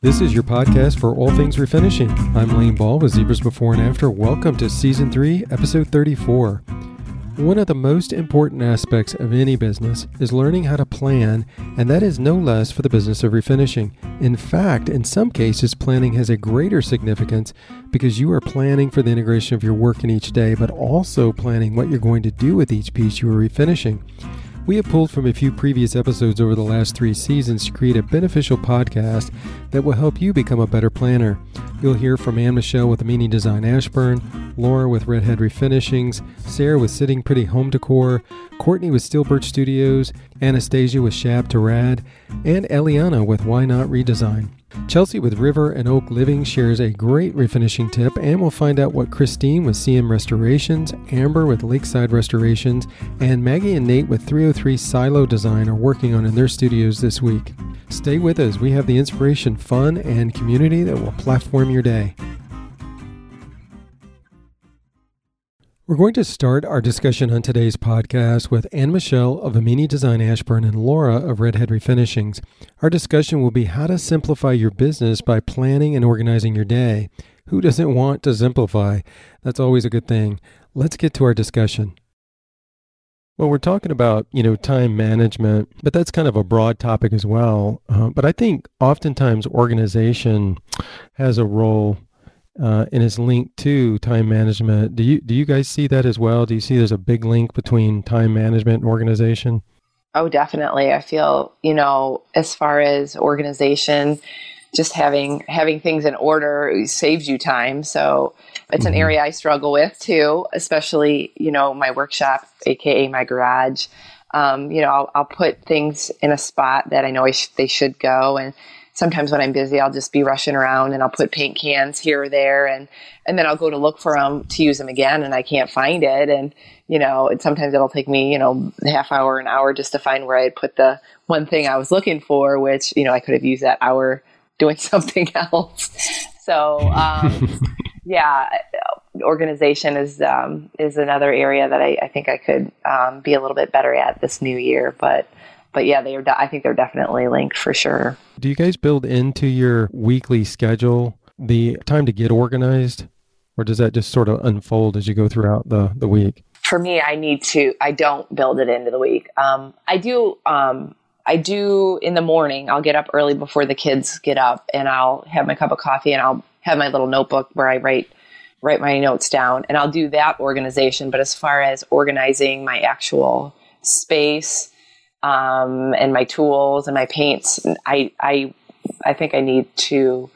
This is your podcast for all things refinishing. I'm Lane Ball with Zibra's Before and After. Welcome to Season 3, Episode 34. One of the most important aspects of any business is learning how to plan, and that is no less for the business of refinishing. In fact, in some cases, planning has a greater significance because you are planning for the integration of your work in each day, but also planning what you're going to do with each piece you are refinishing. We have pulled from a few previous episodes over the last three seasons to create a beneficial podcast that will help you become a better planner. You'll hear from Ann Michelle with Amini Design Ashburn, Laura with Redhead Refinishings, Sarah with Sitting Pretty Home Decor, Courtney with Steel Birch Studios, Anastasia with Shab to Rad, and Eliana with Why Not Redesign. Chelsea with River and Oak Living shares a great refinishing tip, and we'll find out what Christine with CM Restorations, Amber with Lakeside Restorations, and Maggie and Nate with 303 Silo Design are working on in their studios this week. Stay with us. We have the inspiration, fun, and community that will platform your day. We're going to start our discussion on today's podcast with Anne Michelle of Amini Design Ashburn and Laura of Redhead Refinishings. Our discussion will be how to simplify your business by planning and organizing your day. Who doesn't want to simplify? That's always a good thing. Let's get to our discussion. Well, we're talking about, you know, time management, but that's kind of a broad topic as well. Uh, but I think oftentimes organization has a role uh, and is linked to time management. Do you do you guys see that as well? Do you see there's a big link between time management and organization? Oh, definitely. I feel you know as far as organization, just having having things in order saves you time. So it's mm-hmm. an area I struggle with too, especially you know my workshop, aka my garage. Um, you know, I'll, I'll, put things in a spot that I know I sh- they should go, and sometimes when I'm busy, I'll just be rushing around and I'll put paint cans here or there, and and then I'll go to look for them to use them again, and I can't find it, and you know, and sometimes it'll take me you know a half hour, an hour just to find where I had put the one thing I was looking for, which you know I could have used that hour doing something else. So um, yeah, organization is um, is another area that I, I think I could um, be a little bit better at this new year, but but yeah, they are. De- I think they're definitely linked for sure. Do you guys build into your weekly schedule the time to get organized, or does that just sort of unfold as you go throughout the the week? For me, I need to. I don't build it into the week. Um, I do. Um, I do in the morning. I'll get up early before the kids get up, and I'll have my cup of coffee, and I'll have my little notebook where I write write my notes down, and I'll do that organization. But as far as organizing my actual space um, and my tools and my paints. I, I, I think I need to,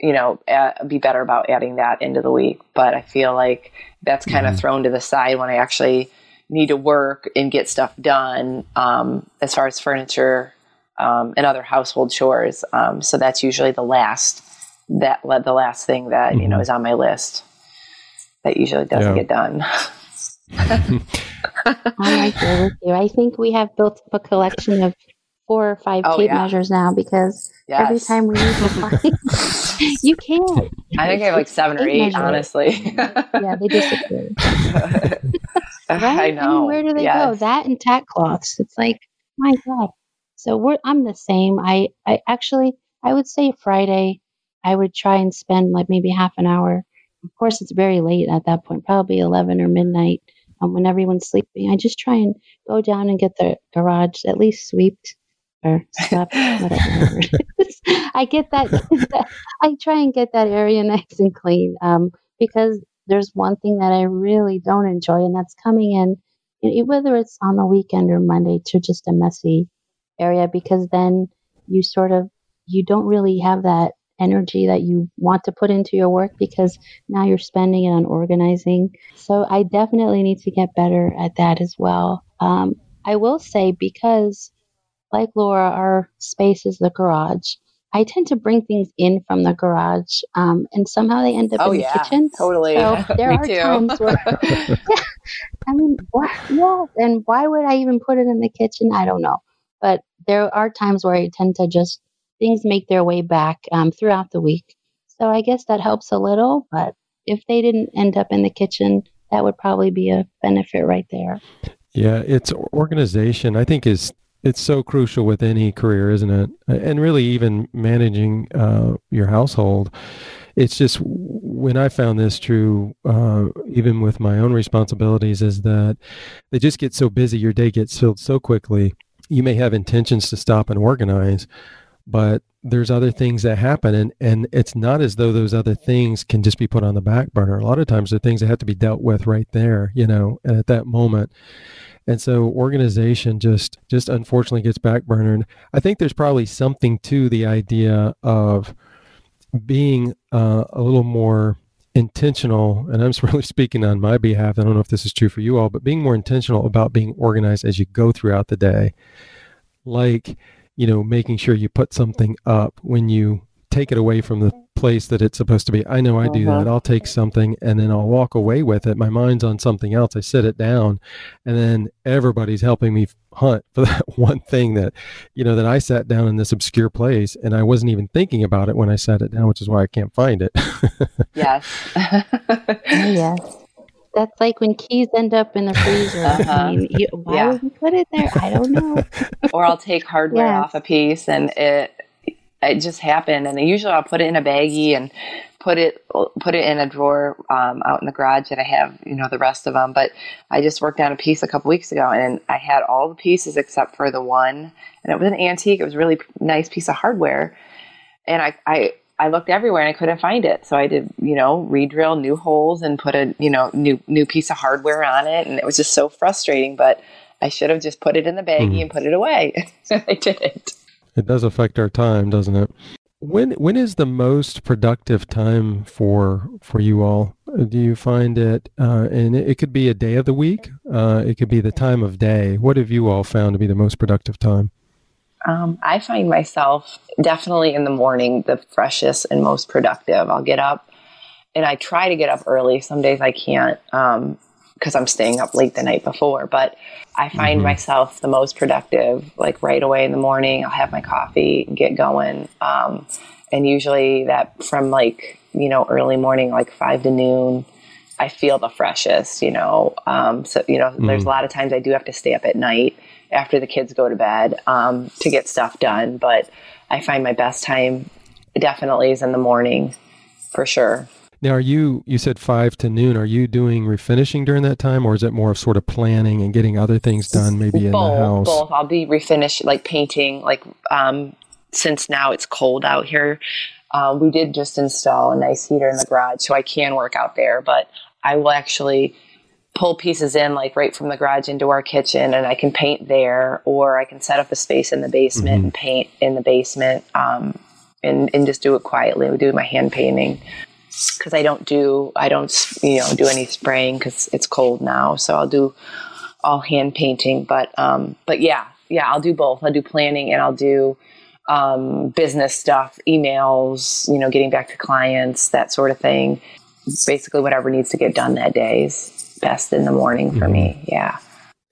you know, uh, be better about adding that into the week. But I feel like that's kind mm-hmm. of thrown to the side when I actually need to work and get stuff done um, as far as furniture um, and other household chores. Um, so that's usually the last that the last thing that mm-hmm. you know mm-hmm. is on my list that usually doesn't yeah. get done. I'm right there with you. I think we have built up a collection of four or five oh, tape yeah. measures now because yes. every time we use find, you can't. I think I have like seven or eight, honestly. yeah, they disappear. right? I know. I mean, where do they yes. go? That and tack cloths. It's like, my God. So we're I'm the same. I I actually I would say Friday I would try and spend like maybe half an hour. Of course, it's very late at that point, probably eleven or midnight um, when everyone's sleeping. I just try and go down and get the garage at least swept or swept, whatever. I get that, I try and get that area nice and clean um, because there's one thing that I really don't enjoy, and that's coming in, whether it's on the weekend or Monday, to just a messy area because then you sort of you don't really have that energy that you want to put into your work because now you're spending it on organizing. So I definitely need to get better at that as well. Um, I will say because, like Laura, our space is the garage. I tend to bring things in from the garage, um, and somehow they end up oh, in yeah, the kitchen. Totally. So there are too. times where, yeah, I mean, what, yeah, and why would I even put it in the kitchen? I don't know. But there are times where I tend to just things make their way back um, throughout the week. So I guess that helps a little, but if they didn't end up in the kitchen, that would probably be a benefit right there. Yeah, it's organization, I think, is it's so crucial with any career, isn't it? And really, even managing uh, your household. It's just when I found this true, uh, even with my own responsibilities, is that they just get so busy. Your day gets filled so quickly. You may have intentions to stop and organize, but there's other things that happen and and it's not as though those other things can just be put on the back burner. A lot of times they're things that have to be dealt with right there you know and at that moment. And so organization just just unfortunately gets backburnered i think there's probably something to the idea of being uh, a little more intentional and i'm really speaking on my behalf. I don't know if this is true for you all but being more intentional about being organized as you go throughout the day. Like you know making sure you put something up when you take it away from the place that it's supposed to be. I know I do uh-huh. that. I'll take something and then I'll walk away with it. My mind's on something else. I sit it down and then everybody's helping me hunt for that one thing that, you know, that I sat down in this obscure place and I wasn't even thinking about it when I sat it down, which is why I can't find it. yes. oh, yes. That's like when keys end up in the freezer. Uh-huh. I mean, you, why yeah. would you put it there? I don't know. or I'll take hardware yes. off a piece and it it just happened. And usually I'll put it in a baggie and put it put it in a drawer um, out in the garage that I have, you know, the rest of them. But I just worked on a piece a couple weeks ago, and I had all the pieces except for the one, and it was an antique. It was a really nice piece of hardware, and I I. I looked everywhere and I couldn't find it. So I did, you know, re-drill new holes and put a, you know, new new piece of hardware on it and it was just so frustrating, but I should have just put it in the baggie mm. and put it away. I didn't. It does affect our time, doesn't it? When when is the most productive time for for you all? Do you find it? Uh, and it, it, could be a day of the week. Uh, it could be the time of day. What have you all found to be the most productive time? Um, I find myself definitely in the morning the freshest and most productive. I'll get up, and I try to get up early. Some days I can't. Um, because I'm staying up late the night before. But I find mm-hmm. myself the most productive like right away in the morning. I'll have my coffee, get going. Um, and usually that from like, you know, early morning, like five to noon, I feel the freshest, you know. Um, so, you know, mm-hmm. there's a lot of times I do have to stay up at night after the kids go to bed um, to get stuff done. But I find my best time definitely is in the morning for sure. Now, are you, you said five to noon, are you doing refinishing during that time or is it more of sort of planning and getting other things done maybe in both, the house? Both. I'll be refinish, like painting, like, um, since now it's cold out here. Uh, we did just install a nice heater in the garage, so I can work out there, but I will actually pull pieces in like right from the garage into our kitchen and I can paint there or I can set up a space in the basement mm-hmm. and paint in the basement um, and, and just do it quietly. We do my hand painting because I don't do I don't you know do any spraying because it's cold now. So I'll do all hand painting. But um, but yeah, yeah, I'll do both. I'll do planning and I'll do um, business stuff, emails, you know, getting back to clients, that sort of thing. Basically, whatever needs to get done that day is best in the morning for mm-hmm. me. Yeah.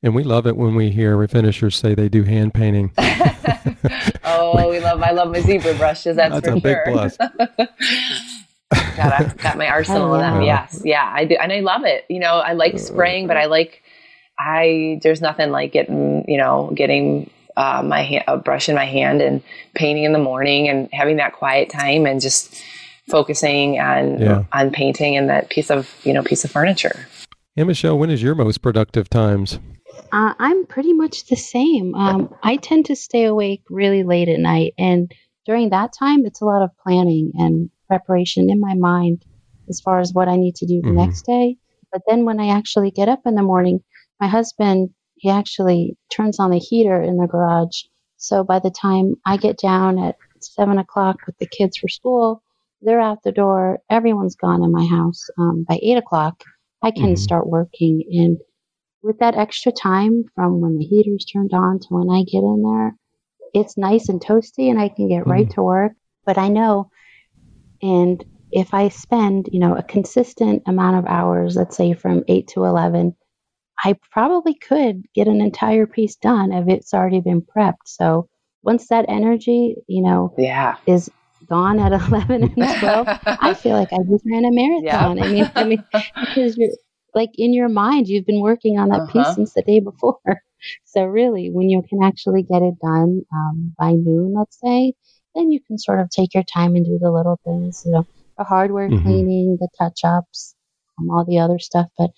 And we love it when we hear refinishers say they do hand painting. oh, we love! I love my Zibra brushes. That's, that's for a sure. big plus. God, I've got my arsenal of them. Yes, yeah, I do, and I love it. You know, I like spraying, but I like I. There's nothing like getting you know getting uh, my hand, a brush in my hand and painting in the morning and having that quiet time and just focusing on yeah. on painting and that piece of you know piece of furniture. Hey Michelle, when is your most productive times? Uh, I'm pretty much the same. Um, I tend to stay awake really late at night, and during that time, it's a lot of planning and preparation in my mind as far as what I need to do the mm-hmm. next day. But then when I actually get up in the morning, my husband, he actually turns on the heater in the garage. So by the time I get down at seven o'clock with the kids for school, they're out the door. Everyone's gone in my house. Um, by eight o'clock, I can mm-hmm. start working. And with that extra time from when the heater's turned on to when I get in there, it's nice and toasty and I can get mm-hmm. right to work. But I know and if I spend, you know, a consistent amount of hours, let's say from 8 to 11, I probably could get an entire piece done if it's already been prepped. So once that energy, you know, yeah. is gone at 11 and 12, I feel like I just ran a marathon. I mean, I mean, because you're like in your mind, you've been working on that uh-huh. piece since the day before. so really, when you can actually get it done um, by noon, let's say, then you can sort of take your time and do the little things, you know, the hardware mm-hmm. cleaning, the touch ups, um, all the other stuff. But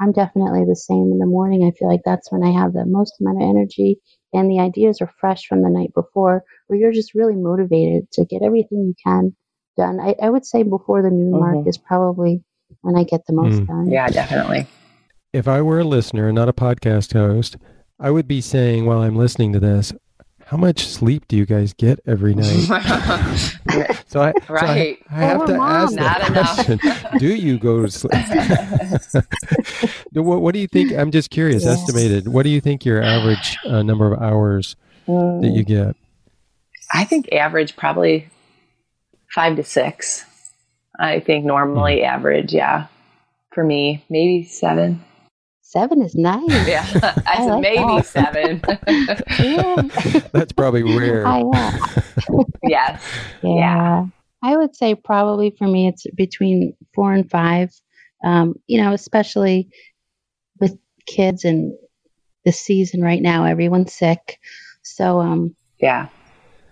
I'm definitely the same in the morning. I feel like that's when I have the most amount of energy and the ideas are fresh from the night before, where you're just really motivated to get everything you can done. I, I would say before the noon mm-hmm. mark is probably when I get the most mm. done. Yeah, definitely. If I were a listener and not a podcast host, I would be saying while I'm listening to this, how much sleep do you guys get every night? so I, right. So I, I have to ask Not that question. do you go to sleep? what, what, do you think? I'm just curious, yes. estimated. What do you think your average uh, number of hours mm. that you get? I think average probably five to six. I think normally mm. average, yeah. For me, maybe seven. Seven is nice. Yeah, I, I like maybe that. seven. yeah. That's probably rare. I, yes. Yeah. yeah. I would say probably for me it's between four and five. Um, you know, especially with kids and the season right now, everyone's sick. So um yeah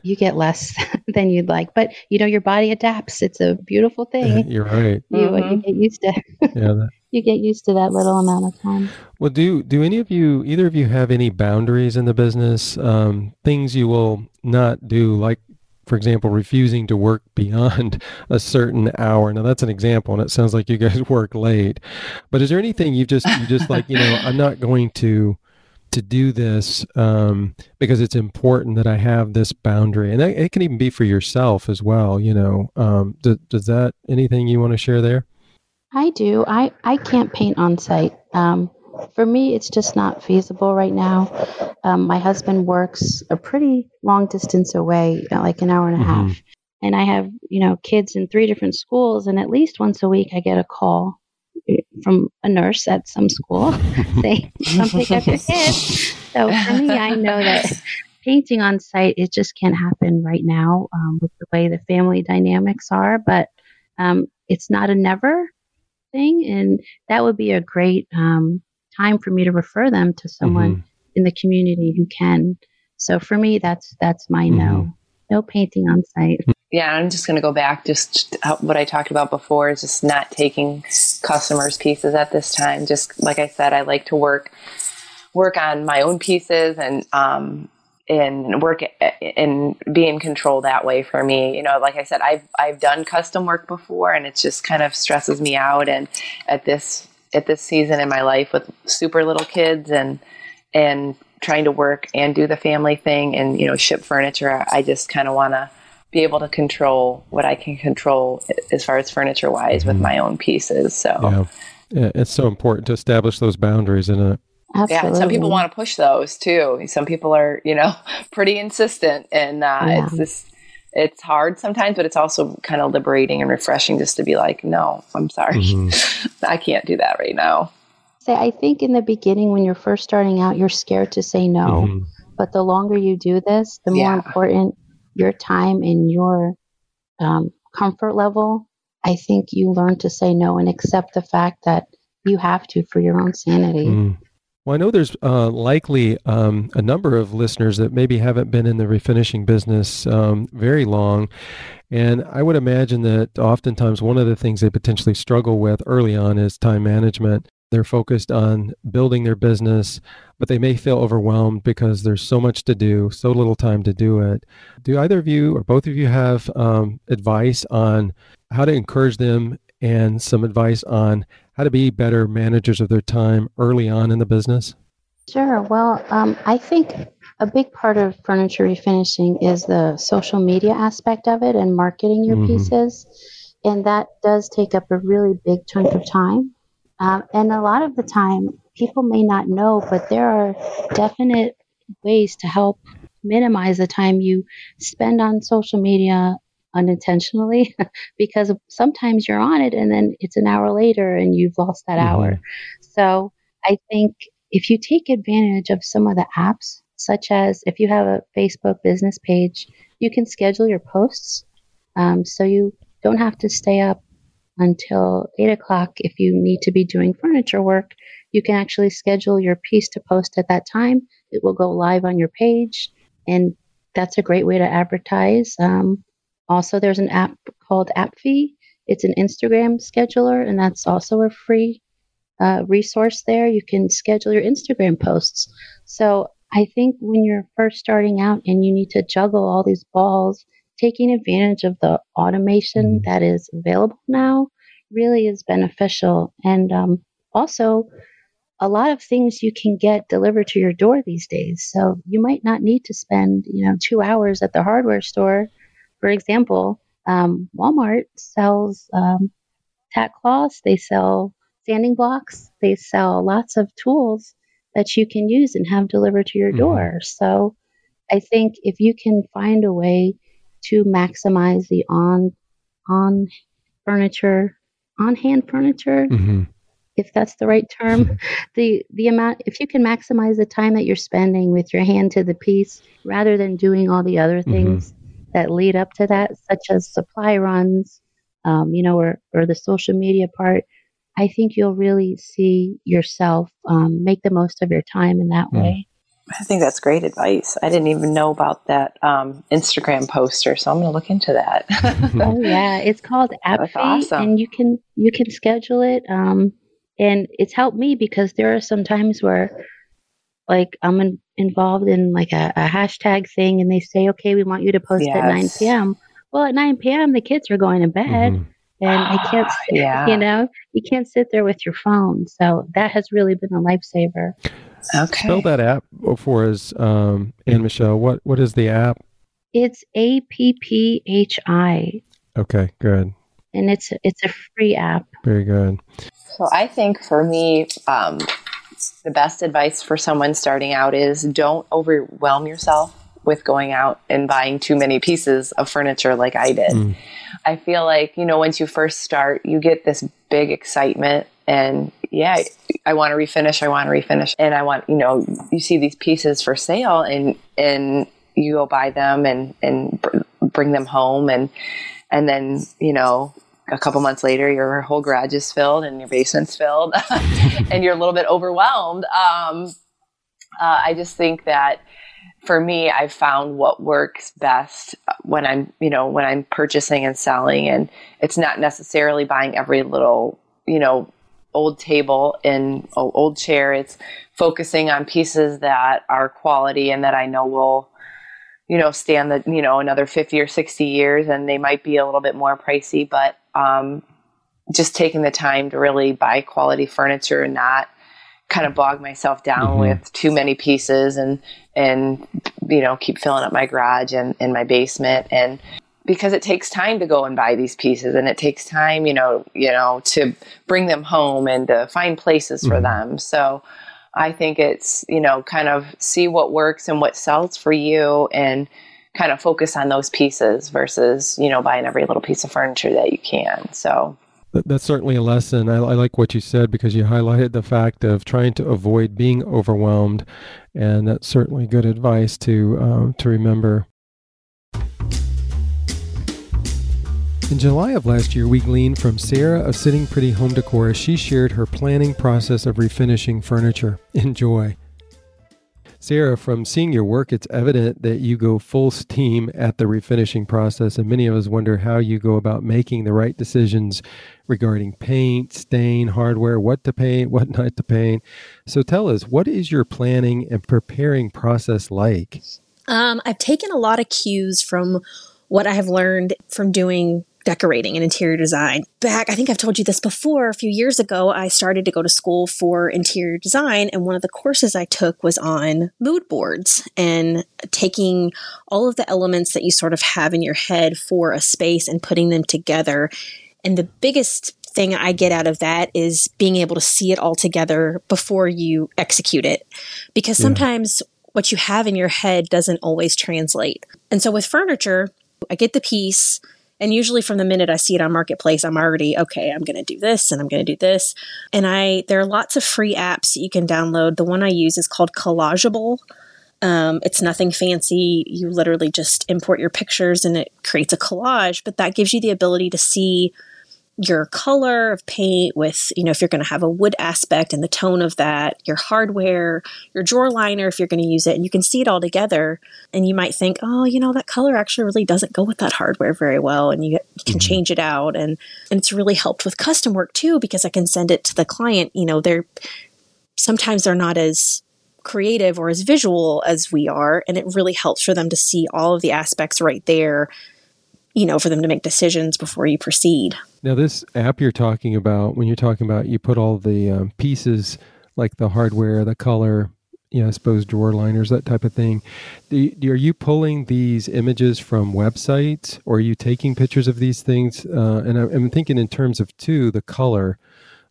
you get less than you'd like. But you know, your body adapts. It's a beautiful thing. You're right. You, mm-hmm. you get used to. yeah. That. You get used to that little amount of time. Well, do do any of you, either of you, have any boundaries in the business? Um, things you will not do, like for example, refusing to work beyond a certain hour. Now that's an example, and it sounds like you guys work late. But is there anything you've just you just like you know I'm not going to to do this um, because it's important that I have this boundary, and that, it can even be for yourself as well. You know, um, does, does that anything you want to share there? I do. I I can't paint on site. Um, for me, it's just not feasible right now. Um, my husband works a pretty long distance away, like an hour and a mm-hmm. half, and I have you know kids in three different schools, and at least once a week I get a call from a nurse at some school saying, come pick up your kids. So for me, I know that painting on site, it just can't happen right now um, with the way the family dynamics are, but um, it's not a never thing. And that would be a great um, time for me to refer them to someone mm-hmm. in the community who can. So for me, that's, that's my mm-hmm. no. No painting on site yeah, I'm just going to go back. Just what I talked about before is just not taking customers' pieces at this time. Just like I said, I like to work work on my own pieces and um, and work and be in control that way for me. You know, like I said, I've I've done custom work before, and it just kind of stresses me out. And at this at this season in my life with super little kids and and trying to work and do the family thing and you know ship furniture, I just kind of want to be able to control what I can control as far as furniture wise mm-hmm. with my own pieces. So yeah. yeah. it's so important to establish those boundaries in it. Absolutely. Yeah, some people want to push those too. Some people are, you know, pretty insistent, and uh, yeah. it's just it's hard sometimes, but it's also kind of liberating and refreshing just to be like, no, I'm sorry, mm-hmm. I can't do that right now. Say, I think in the beginning when you're first starting out, you're scared to say no, mm-hmm. but the longer you do this, the more yeah. important your time and your um, comfort level, I think you learn to say no and accept the fact that you have to for your own sanity. Mm. Well, I know there's uh, likely um, a number of listeners that maybe haven't been in the refinishing business um, very long. And I would imagine that oftentimes one of the things they potentially struggle with early on is time management. They're focused on building their business, but they may feel overwhelmed because there's so much to do, so little time to do it. Do either of you or both of you have um, advice on how to encourage them and some advice on how to be better managers of their time early on in the business? Sure. Well, um, I think a big part of furniture refinishing is the social media aspect of it and marketing your mm-hmm. pieces. And that does take up a really big chunk of time. Um, and a lot of the time, people may not know, but there are definite ways to help minimize the time you spend on social media unintentionally because sometimes you're on it and then it's an hour later and you've lost that mm-hmm. hour. So I think if you take advantage of some of the apps, such as if you have a Facebook business page, you can schedule your posts. Um, so you don't have to stay up until 8 o'clock. If you need to be doing furniture work, you can actually schedule your piece to post at that time. It will go live on your page, and that's a great way to advertise. Um, also, there's an app called Apphi. It's an Instagram scheduler, and that's also a free uh, resource there. You can schedule your Instagram posts. So I think when you're first starting out and you need to juggle all these balls, taking advantage of the automation mm-hmm. that is available now really is beneficial. And um, also, a lot of things you can get delivered to your door these days. So you might not need to spend, you know, two hours at the hardware store. For example, um, Walmart sells um, tack cloths. They sell sanding blocks. They sell lots of tools that you can use and have delivered to your mm-hmm. door. So I think if you can find a way to maximize the on on furniture, on hand furniture, mm-hmm. if that's the right term, the the amount if you can maximize the time that you're spending with your hand to the piece rather than doing all the other mm-hmm. things mm-hmm. That lead up to that, such as supply runs, um, you know, or or the social media part. I think you'll really see yourself um, make the most of your time in that mm. way. I think that's great advice. I didn't even know about that um, Instagram poster, so I'm going to look into that. oh yeah, it's called Apphi, awesome. and you can you can schedule it. Um, and it's helped me because there are some times where, like, I'm in, involved in like a, a, hashtag thing, and they say, "Okay, we want you to post yes. at 9 p.m." Well, at 9 p.m., the kids are going to bed. Mm-hmm and I can't, yeah. you know, you can't sit there with your phone. So that has really been a lifesaver. Okay. Spell that app for us, um, and Michelle. What what is the app? It's A P P H I. Okay, good. And it's it's a free app. Very good. So I think for me, um, the best advice for someone starting out is don't overwhelm yourself with going out and buying too many pieces of furniture like I did. Mm. I feel like, you know, once you first start, you get this big excitement and yeah, I want to refinish, I want to refinish and I want, you know, you see these pieces for sale and and you go buy them and and bring them home and and then, you know, a couple months later your whole garage is filled and your basement's filled and you're a little bit overwhelmed. Um, uh, I just think that for me, I've found what works best when I'm, you know, when I'm purchasing and selling. And it's not necessarily buying every little, you know, old table and old chair. It's focusing on pieces that are quality and that I know will, you know, stand the, you know, another 50 or 60 years. And they might be a little bit more pricey, but um, just taking the time to really buy quality furniture and not kind of bog myself down mm-hmm. with too many pieces and and you know keep filling up my garage and, in my basement and because it takes time to go and buy these pieces and it takes time you know you know to bring them home and to find places for mm-hmm. them so i think it's you know kind of see what works and what sells for you and kind of focus on those pieces versus you know buying every little piece of furniture that you can so that's certainly a lesson. I, I, like what you said because you highlighted the fact of trying to avoid being overwhelmed, and that's certainly good advice to uh, to remember. In July of last year, we gleaned from Sarah of Sitting Pretty Home Decor as she shared her planning process of refinishing furniture. Enjoy. Sarah, from seeing your work, it's evident that you go full steam at the refinishing process, and many of us wonder how you go about making the right decisions regarding paint, stain, hardware, what to paint, what not to paint. So tell us, what is your planning and preparing process like? Um, I've taken a lot of cues from what I have learned from doing decorating and interior design. Back, I think I've told you this before, a few years ago, I started to go to school for interior design, and one of the courses I took was on mood boards and taking all of the elements that you sort of have in your head for a space and putting them together. And the biggest thing I get out of that is being able to see it all together before you execute it. Because sometimes yeah. what you have in your head doesn't always translate. And so with furniture, I get the piece and usually from the minute I see it on Marketplace, I'm already, okay, I'm going to do this and I'm going to do this. And I, there are lots of free apps that you can download. The one I use is called Collageable. Um, it's nothing fancy. You literally just import your pictures and it creates a collage, but that gives you the ability to see your color of paint with, you know, if you're going to have a wood aspect and the tone of that, your hardware, your drawer liner, if you're going to use it, and you can see it all together. And you might think, oh, you know, that color actually really doesn't go with that hardware very well. And you, you can mm-hmm. change it out. And, and it's really helped with custom work too, because I can send it to the client. You know, they're sometimes they're not as creative or as visual as we are. And it really helps for them to see all of the aspects right there you know, for them to make decisions before you proceed. Now, this app you're talking about, when you're talking about you put all the um, pieces like the hardware, the color, you know, I suppose drawer liners, that type of thing. Are you pulling these images from websites or are you taking pictures of these things? Uh, and I'm thinking in terms of two, the color,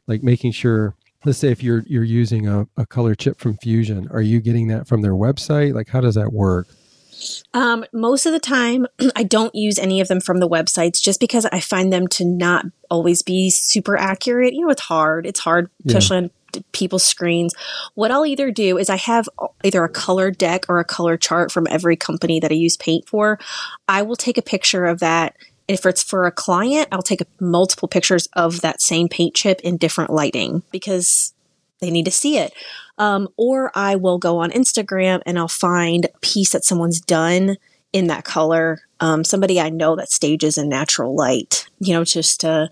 like making sure let's say if you're you're using a, a color chip from fusion are you getting that from their website like how does that work um, most of the time, I don't use any of them from the websites just because I find them to not always be super accurate. You know, it's hard. It's hard, especially yeah. on people's screens. What I'll either do is I have either a color deck or a color chart from every company that I use paint for. I will take a picture of that. If it's for a client, I'll take multiple pictures of that same paint chip in different lighting because they need to see it. Um, or I will go on Instagram and I'll find a piece that someone's done in that color. Um, somebody I know that stages in natural light, you know, just to,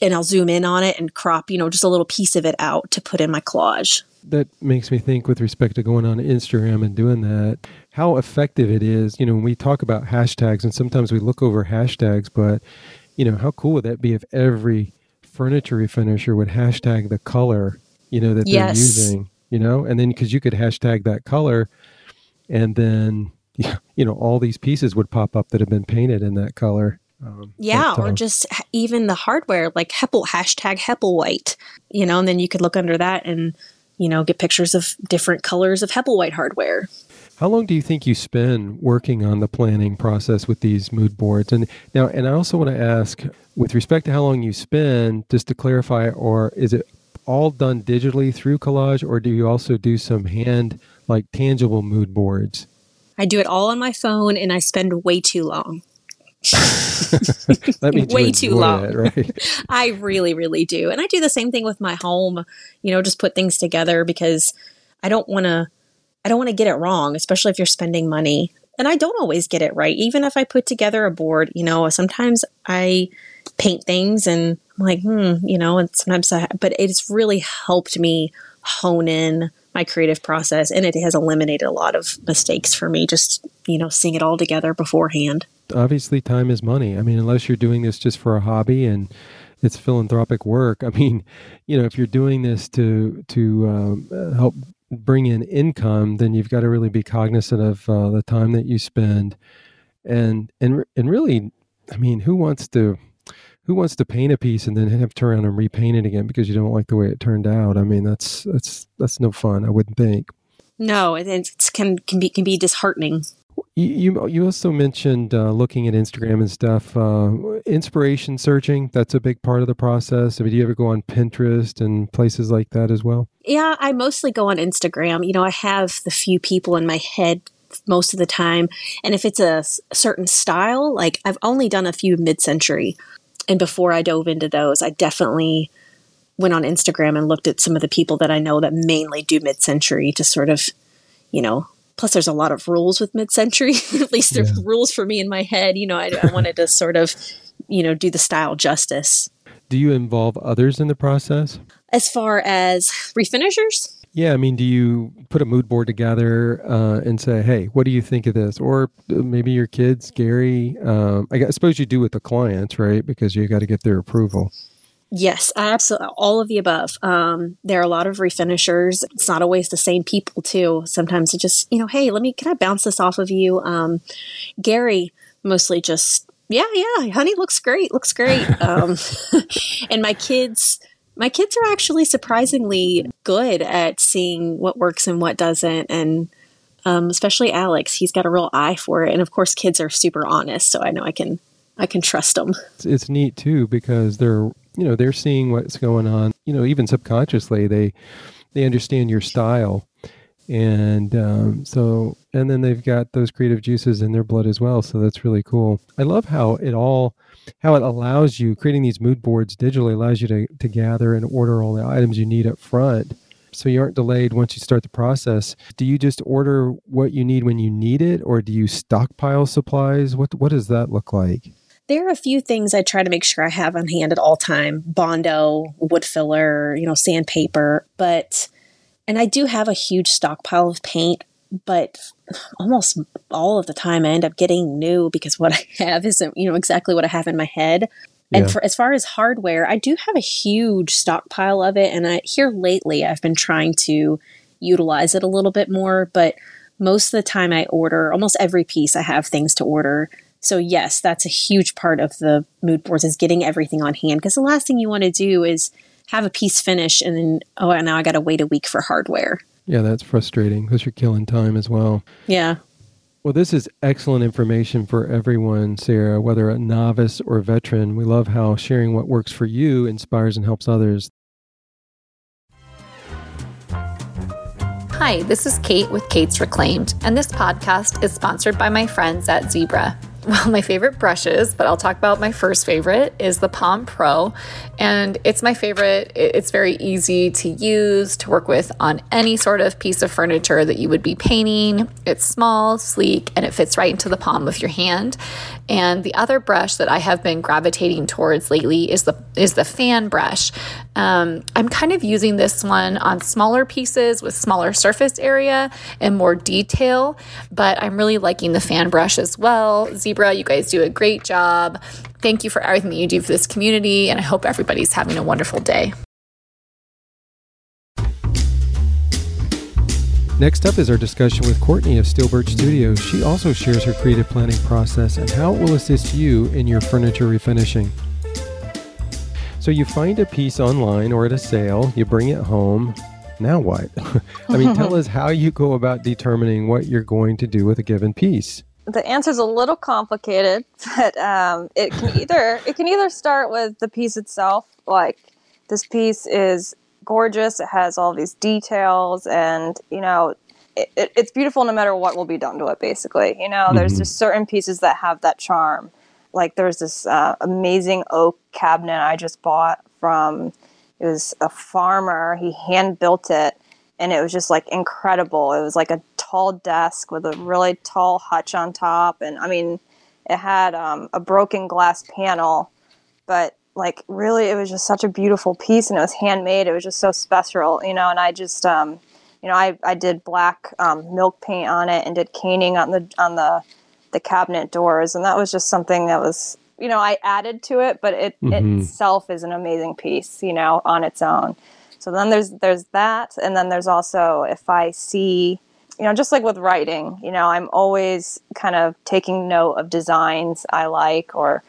and I'll zoom in on it and crop, you know, just a little piece of it out to put in my collage. That makes me think with respect to going on Instagram and doing that, how effective it is. You know, when we talk about hashtags and sometimes we look over hashtags, but, you know, how cool would that be if every furniture refinisher would hashtag the color, you know, that they're using? you know, and then because you could hashtag that color, and then you know all these pieces would pop up that have been painted in that color. Um, yeah, but, uh, or just even the hardware, like Heppel hashtag White, you know, and then you could look under that and you know get pictures of different colors of White hardware. How long do you think you spend working on the planning process with these mood boards? And now, and I also want to ask, with respect to how long you spend, just to clarify, or is it all done digitally through collage or do you also do some hand like tangible mood boards? I do it all on my phone and i spend way too long. Way too long. it, right? I really really do. And i do the same thing with my home you know just put things together because i don't want to i don't want to get it wrong especially if you're spending money. And i don't always get it right. Even if i put together a board you know sometimes i paint things and like, hmm, you know, and sometimes I, but it's really helped me hone in my creative process and it has eliminated a lot of mistakes for me just, you know, seeing it all together beforehand. Obviously, time is money. I mean, unless you're doing this just for a hobby and it's philanthropic work. I mean, you know, if you're doing this to to um, help bring in income, then you've got to really be cognizant of uh, the time that you spend, and and and really, I mean, who wants to who wants to paint a piece and then have to turn around and repaint it again because you don't like the way it turned out? I mean, that's that's that's no fun. I wouldn't think. No, it, it can can be can be disheartening. You you also mentioned uh, looking at Instagram and stuff. Uh, inspiration searching that's a big part of the process. I mean, do you ever go on Pinterest and places like that as well? Yeah, I mostly go on Instagram. You know, I have the few people in my head most of the time, and if it's a certain style, like I've only done a few mid-century and before I dove into those, I definitely went on Instagram and looked at some of the people that I know that mainly do mid century to sort of, you know, plus there's a lot of rules with mid century. at least there's yeah. rules for me in my head. You know, I, I wanted to sort of, you know, do the style justice. Do you involve others in the process? As far as refinishers? Yeah, I mean, do you put a mood board together uh, and say, "Hey, what do you think of this?" Or uh, maybe your kids, Gary. Um, I suppose you do with the clients, right? Because you got to get their approval. Yes, absolutely. All of the above. Um, there are a lot of refinishers. It's not always the same people, too. Sometimes it just, you know, hey, let me, can I bounce this off of you? Um, Gary mostly just, yeah, yeah, honey, looks great, looks great. Um, and my kids, my kids are actually surprisingly good at seeing what works and what doesn't and um, especially alex he's got a real eye for it and of course kids are super honest so i know i can i can trust them it's, it's neat too because they're you know they're seeing what's going on. You know even subconsciously they they understand your style and um, so and then they've got those creative juices in their blood as well so that's really cool. I love how it all how it allows you creating these mood boards digitally allows you to, to gather and order all the items you need up front. So you aren't delayed once you start the process. Do you just order what you need when you need it or do you stockpile supplies? What what does that look like? There are a few things I try to make sure I have on hand at all time. Bondo wood filler you know sandpaper. But and I do have a huge stockpile of paint but almost all of the time I end up getting new because what I have isn't, you know, exactly what I have in my head. And for, as far as hardware, I do have a huge stockpile of it. And I, here lately, I've been trying to utilize it a little bit more. But most of the time, I order almost every piece. I have things to order. So yes, that's a huge part of the mood boards is getting everything on hand. Because the last thing you want to do is have a piece finish and then oh now I got to wait a week for hardware. Yeah, that's frustrating because you're killing time as well. Yeah. Well, this is excellent information for everyone, Sarah, whether a novice or veteran. We love how sharing what works for you inspires and helps others. Hi, this is Kate with Kate's Reclaimed, and this podcast is sponsored by my friends at Zibra. Well, my favorite brushes, but I'll talk about my first favorite is the Palm Pro. And it's my favorite. It's very easy to use, to work with on any sort of piece of furniture that you would be painting. It's small, sleek, and it fits right into the palm of your hand. And the other brush that I have been gravitating towards lately is the is the fan brush. Um, I'm kind of using this one on smaller pieces with smaller surface area and more detail, but I'm really liking the fan brush as well. Zibra, you guys do a great job. Thank you for everything that you do for this community, and I hope everybody's having a wonderful day. Next up is our discussion with Courtney of Steel Birch Studios. She also shares her creative planning process and how it will assist you in your furniture refinishing. So you find a piece online or at a sale, you bring it home. Now what? I mean, tell us how you go about determining what you're going to do with a given piece. The answer is a little complicated, but um, it can either it can either start with the piece itself, like this piece is gorgeous. It has all these details, and you know, it, it, it's beautiful no matter what will be done to it. Basically, you know, mm-hmm. there's just certain pieces that have that charm. Like there's this uh, amazing oak cabinet I just bought from. It was a farmer. He hand built it, and it was just like incredible. It was like a tall desk with a really tall hutch on top, and I mean, it had um, a broken glass panel, but like really it was just such a beautiful piece and it was handmade it was just so special you know and i just um you know i i did black um, milk paint on it and did caning on the on the the cabinet doors and that was just something that was you know i added to it but it mm-hmm. itself is an amazing piece you know on its own so then there's there's that and then there's also if i see you know just like with writing you know i'm always kind of taking note of designs i like or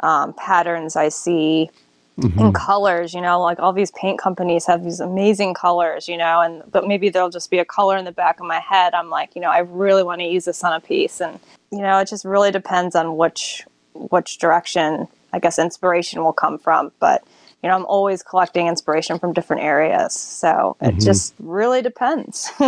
um, patterns I see mm-hmm. in colors. You know, like all these paint companies have these amazing colors. You know, and but maybe there'll just be a color in the back of my head. I'm like, you know, I really want to use this on a piece, and you know, it just really depends on which which direction I guess inspiration will come from. But you know, I'm always collecting inspiration from different areas, so it mm-hmm. just really depends.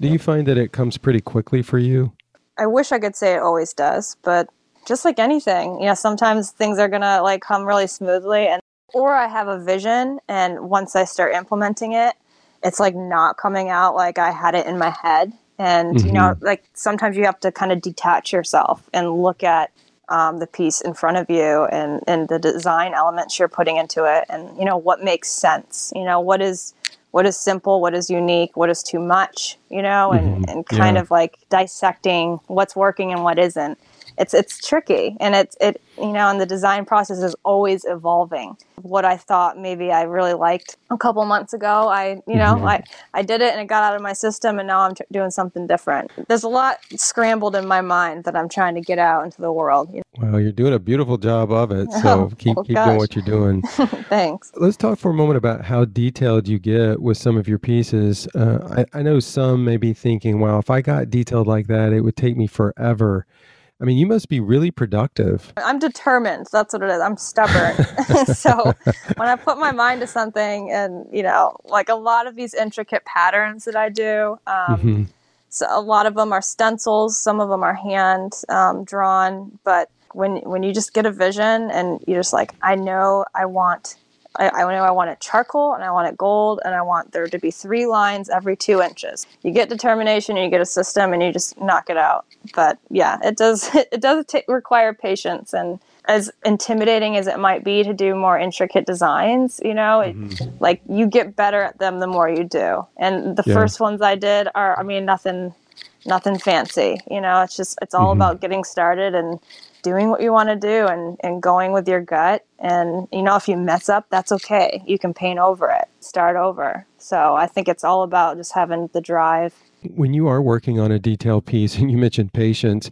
Do you find that it comes pretty quickly for you? I wish I could say it always does, but just like anything, you know, sometimes things are going to like come really smoothly and or I have a vision and once I start implementing it, it's like not coming out like I had it in my head. And mm-hmm. you know, mm-hmm. like sometimes you have to kind of detach yourself and look at um, the piece in front of you and, and the design elements you're putting into it and you know what makes sense you know what is what is simple what is unique what is too much you know and, mm-hmm. and kind yeah. of like dissecting what's working and what isn't it's it's tricky. And it's it you know and the design process is always evolving. What i thought maybe i really liked a couple months ago i you know mm-hmm. i i did it and it got out of my system and now i'm t- doing something different. There's a lot scrambled in my mind that i'm trying to get out into the world you know? well you're doing a beautiful job of it so oh, keep keep doing what you're doing. Thanks. Let's talk for a moment about how detailed you get with some of your pieces. Uh, I, I know some may be thinking well if i got detailed like that it would take me forever I mean, you must be really productive. I'm determined. That's what it is. I'm stubborn. so when I put my mind to something, and you know, like a lot of these intricate patterns that I do, um, mm-hmm. So a lot of them are stencils, some of them are hand um, drawn, but when when you just get a vision and you're just like, I know I want I, I know I want it charcoal and I want it gold and I want there to be three lines every two inches. You get determination and you get a system and you just knock it out. But yeah, it does it does t- require patience and as intimidating as it might be to do more intricate designs, you know, mm-hmm. like you get better at them the more you do. And the yeah. first ones I did are, I mean, nothing, nothing fancy, you know, it's just, it's all mm-hmm. about getting started and doing what you want to do and, and going with your gut. And, you know, if you mess up, that's okay. You can paint over it, start over. So I think it's all about just having the drive. When you are working on a detail piece and you mentioned patience,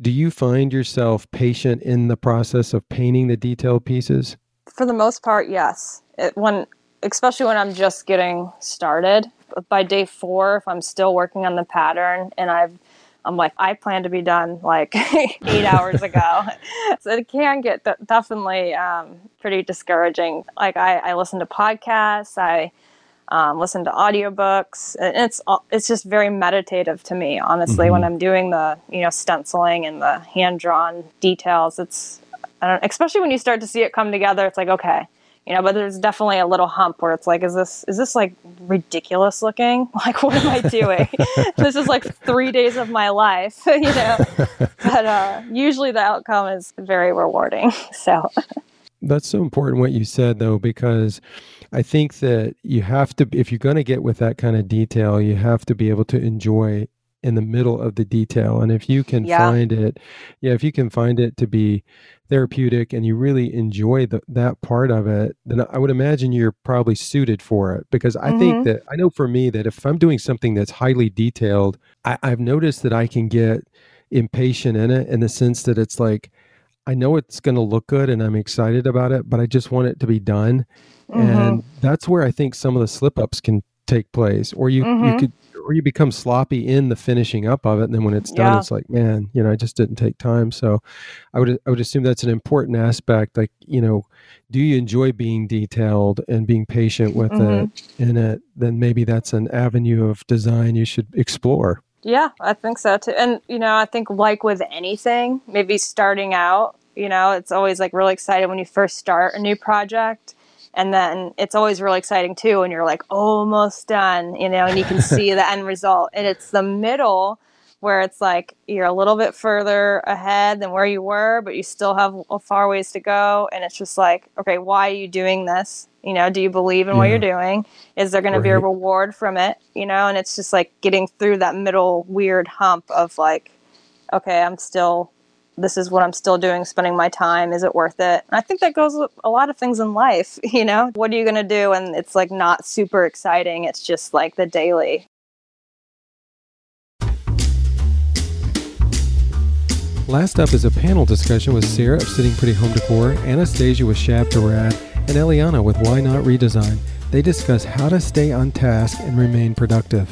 do you find yourself patient in the process of painting the detailed pieces? For the most part, yes. It, when, especially when I'm just getting started. By day four, if I'm still working on the pattern and I've I'm like, I plan to be done like eight hours ago. so it can get definitely um, pretty discouraging. Like I, I listen to podcasts, I um, listen to audiobooks. And it's it's just very meditative to me, honestly. Mm-hmm. When I'm doing the you know stenciling and the hand drawn details, it's especially when you start to see it come together. It's like okay, you know. But there's definitely a little hump where it's like, is this is this like ridiculous looking? Like what am I doing? this is like three days of my life, you know. but uh, usually the outcome is very rewarding. So. That's so important what you said though, because I think that you have to, if you're going to get with that kind of detail, you have to be able to enjoy in the middle of the detail. And if you can yeah. find it, yeah, if you can find it to be therapeutic and you really enjoy the, that part of it, then I would imagine you're probably suited for it. Because I mm-hmm. think that, I know for me that if I'm doing something that's highly detailed, I, I've noticed that I can get impatient in it in the sense that it's like, I know it's going to look good and I'm excited about it, but I just want it to be done. Mm-hmm. And that's where I think some of the slip ups can take place or you mm-hmm. you could or you become sloppy in the finishing up of it and then when it's done yeah. it's like man you know i just didn't take time so i would i would assume that's an important aspect like you know do you enjoy being detailed and being patient with mm-hmm. it in it then maybe that's an avenue of design you should explore yeah i think so too and you know i think like with anything maybe starting out you know it's always like really excited when you first start a new project and then it's always really exciting too when you're like almost done you know and you can see the end result. And it's the middle where it's like you're a little bit further ahead than where you were but you still have a far ways to go. And it's just like okay why are you doing this? You know do you believe in yeah. what you're doing? Is there going right. to be a reward from it? You know and it's just like getting through that middle weird hump of like okay i'm still this is what I'm still doing, spending my time. Is it worth it? And I think that goes with a lot of things in life. You know, what are you going to do? And it's like not super exciting. It's just like the daily. Last up is a panel discussion with Sarah of Sitting Pretty Home Decor, Anastasia with Shab to Rad, and Eliana with Why Not Redesign. They discuss how to stay on task and remain productive.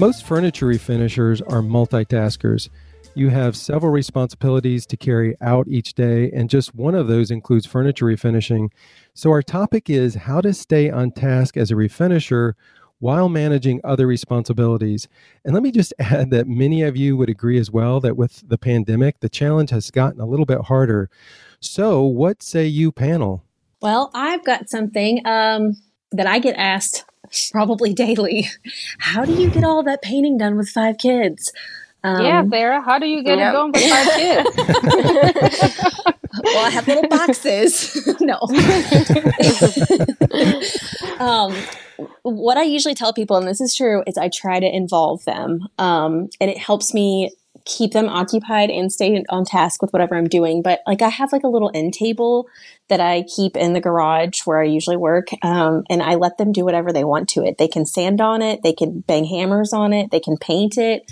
Most furniture refinishers are multitaskers. You have several responsibilities to carry out each day, and just one of those includes furniture refinishing. So, our topic is how to stay on task as a refinisher while managing other responsibilities. And let me just add that many of you would agree as well that with the pandemic, the challenge has gotten a little bit harder. So, what say you, panel? Well, I've got something um, that I get asked probably daily. How do you get all that painting done with five kids? Um, yeah, Sarah, how do you get it going with five kids? well, I have little boxes. no. um, what I usually tell people, and this is true, is I try to involve them. Um, and it helps me keep them occupied and stay on task with whatever I'm doing. But like I have like a little end table that I keep in the garage where I usually work, um, and I let them do whatever they want to it. They can sand on it, they can bang hammers on it, they can paint it.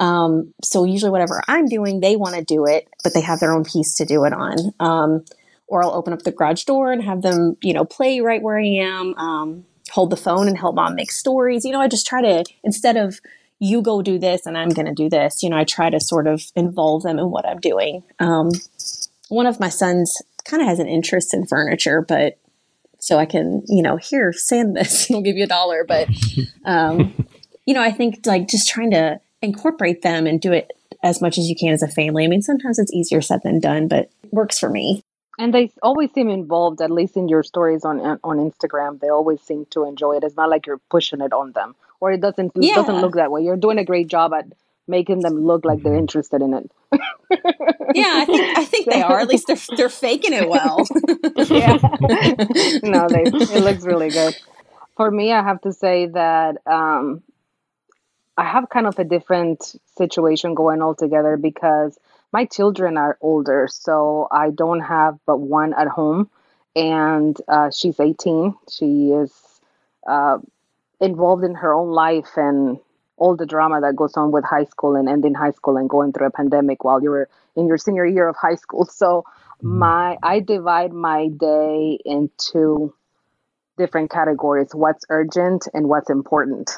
Um, so usually whatever I'm doing, they want to do it, but they have their own piece to do it on. Um, or I'll open up the garage door and have them, you know, play right where I am. Um, hold the phone and help mom make stories. You know, I just try to instead of you go do this and I'm going to do this. You know, I try to sort of involve them in what I'm doing. Um, one of my sons kind of has an interest in furniture, but so I can, you know, here, sand this, and I'll give you a dollar. But, um, you know, I think like just trying to incorporate them and do it as much as you can as a family. I mean, sometimes it's easier said than done, but it works for me. And they always seem involved, at least in your stories on on Instagram. They always seem to enjoy it. It's not like you're pushing it on them, or it doesn't yeah. doesn't look that way. You're doing a great job at making them look like they're interested in it. yeah, I think I think they are. At least they're they're faking it well. yeah. no, they it looks really good. For me, I have to say that um, I have kind of a different situation going altogether because my children are older, so I don't have but one at home, and uh, she's 18. She is uh, involved in her own life and all the drama that goes on with high school and ending high school and going through a pandemic while you're in your senior year of high school. So mm-hmm. my I divide my day into different categories, what's urgent and what's important.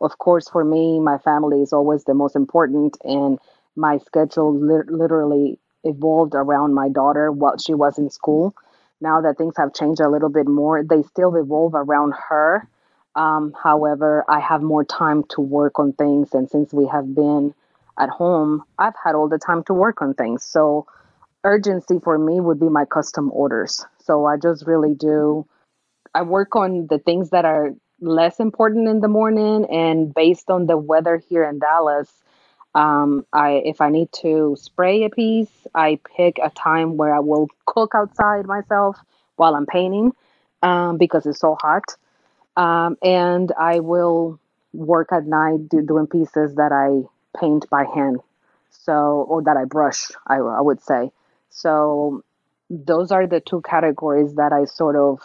Of course, for me, my family is always the most important and my schedule li- literally evolved around my daughter while she was in school. Now that things have changed a little bit more, they still evolve around her um, however, I have more time to work on things. And since we have been at home, I've had all the time to work on things. So, urgency for me would be my custom orders. So, I just really do, I work on the things that are less important in the morning. And based on the weather here in Dallas, um, I if I need to spray a piece, I pick a time where I will cook outside myself while I'm painting um, because it's so hot. Um, and I will work at night do, doing pieces that I paint by hand. So, or that I brush, I, I would say. So, those are the two categories that I sort of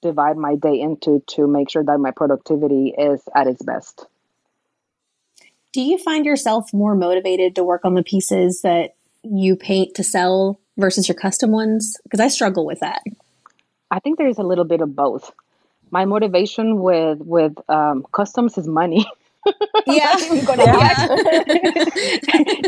divide my day into to make sure that my productivity is at its best. Do you find yourself more motivated to work on the pieces that you paint to sell versus your custom ones? Because I struggle with that. I think there's a little bit of both my motivation with with um, customs is money. yeah, yeah.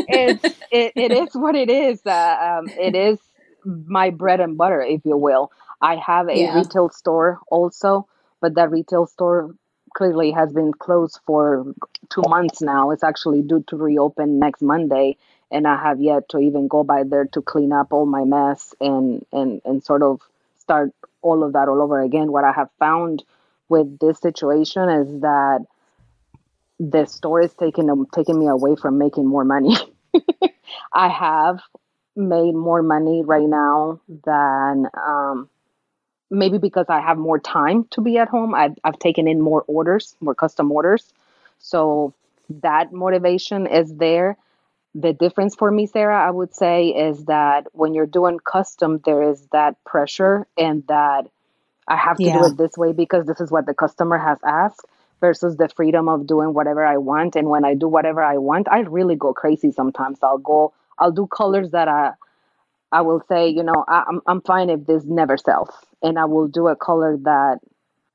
it's it, it is what it is. Uh, um, it is my bread and butter, if you will. I have a yeah. retail store also, but that retail store clearly has been closed for two months now. It's actually due to reopen next Monday, and I have yet to even go by there to clean up all my mess and and and sort of start all of that all over again. What I have found with this situation is that the store is taking taking me away from making more money. I have made more money right now than um, maybe because I have more time to be at home. I've, I've taken in more orders, more custom orders. So that motivation is there the difference for me, Sarah, I would say, is that when you're doing custom, there is that pressure and that I have to yeah. do it this way because this is what the customer has asked versus the freedom of doing whatever I want. And when I do whatever I want, I really go crazy sometimes. I'll go, I'll do colors that I, I will say, you know, I, I'm, I'm fine if this never sells. And I will do a color that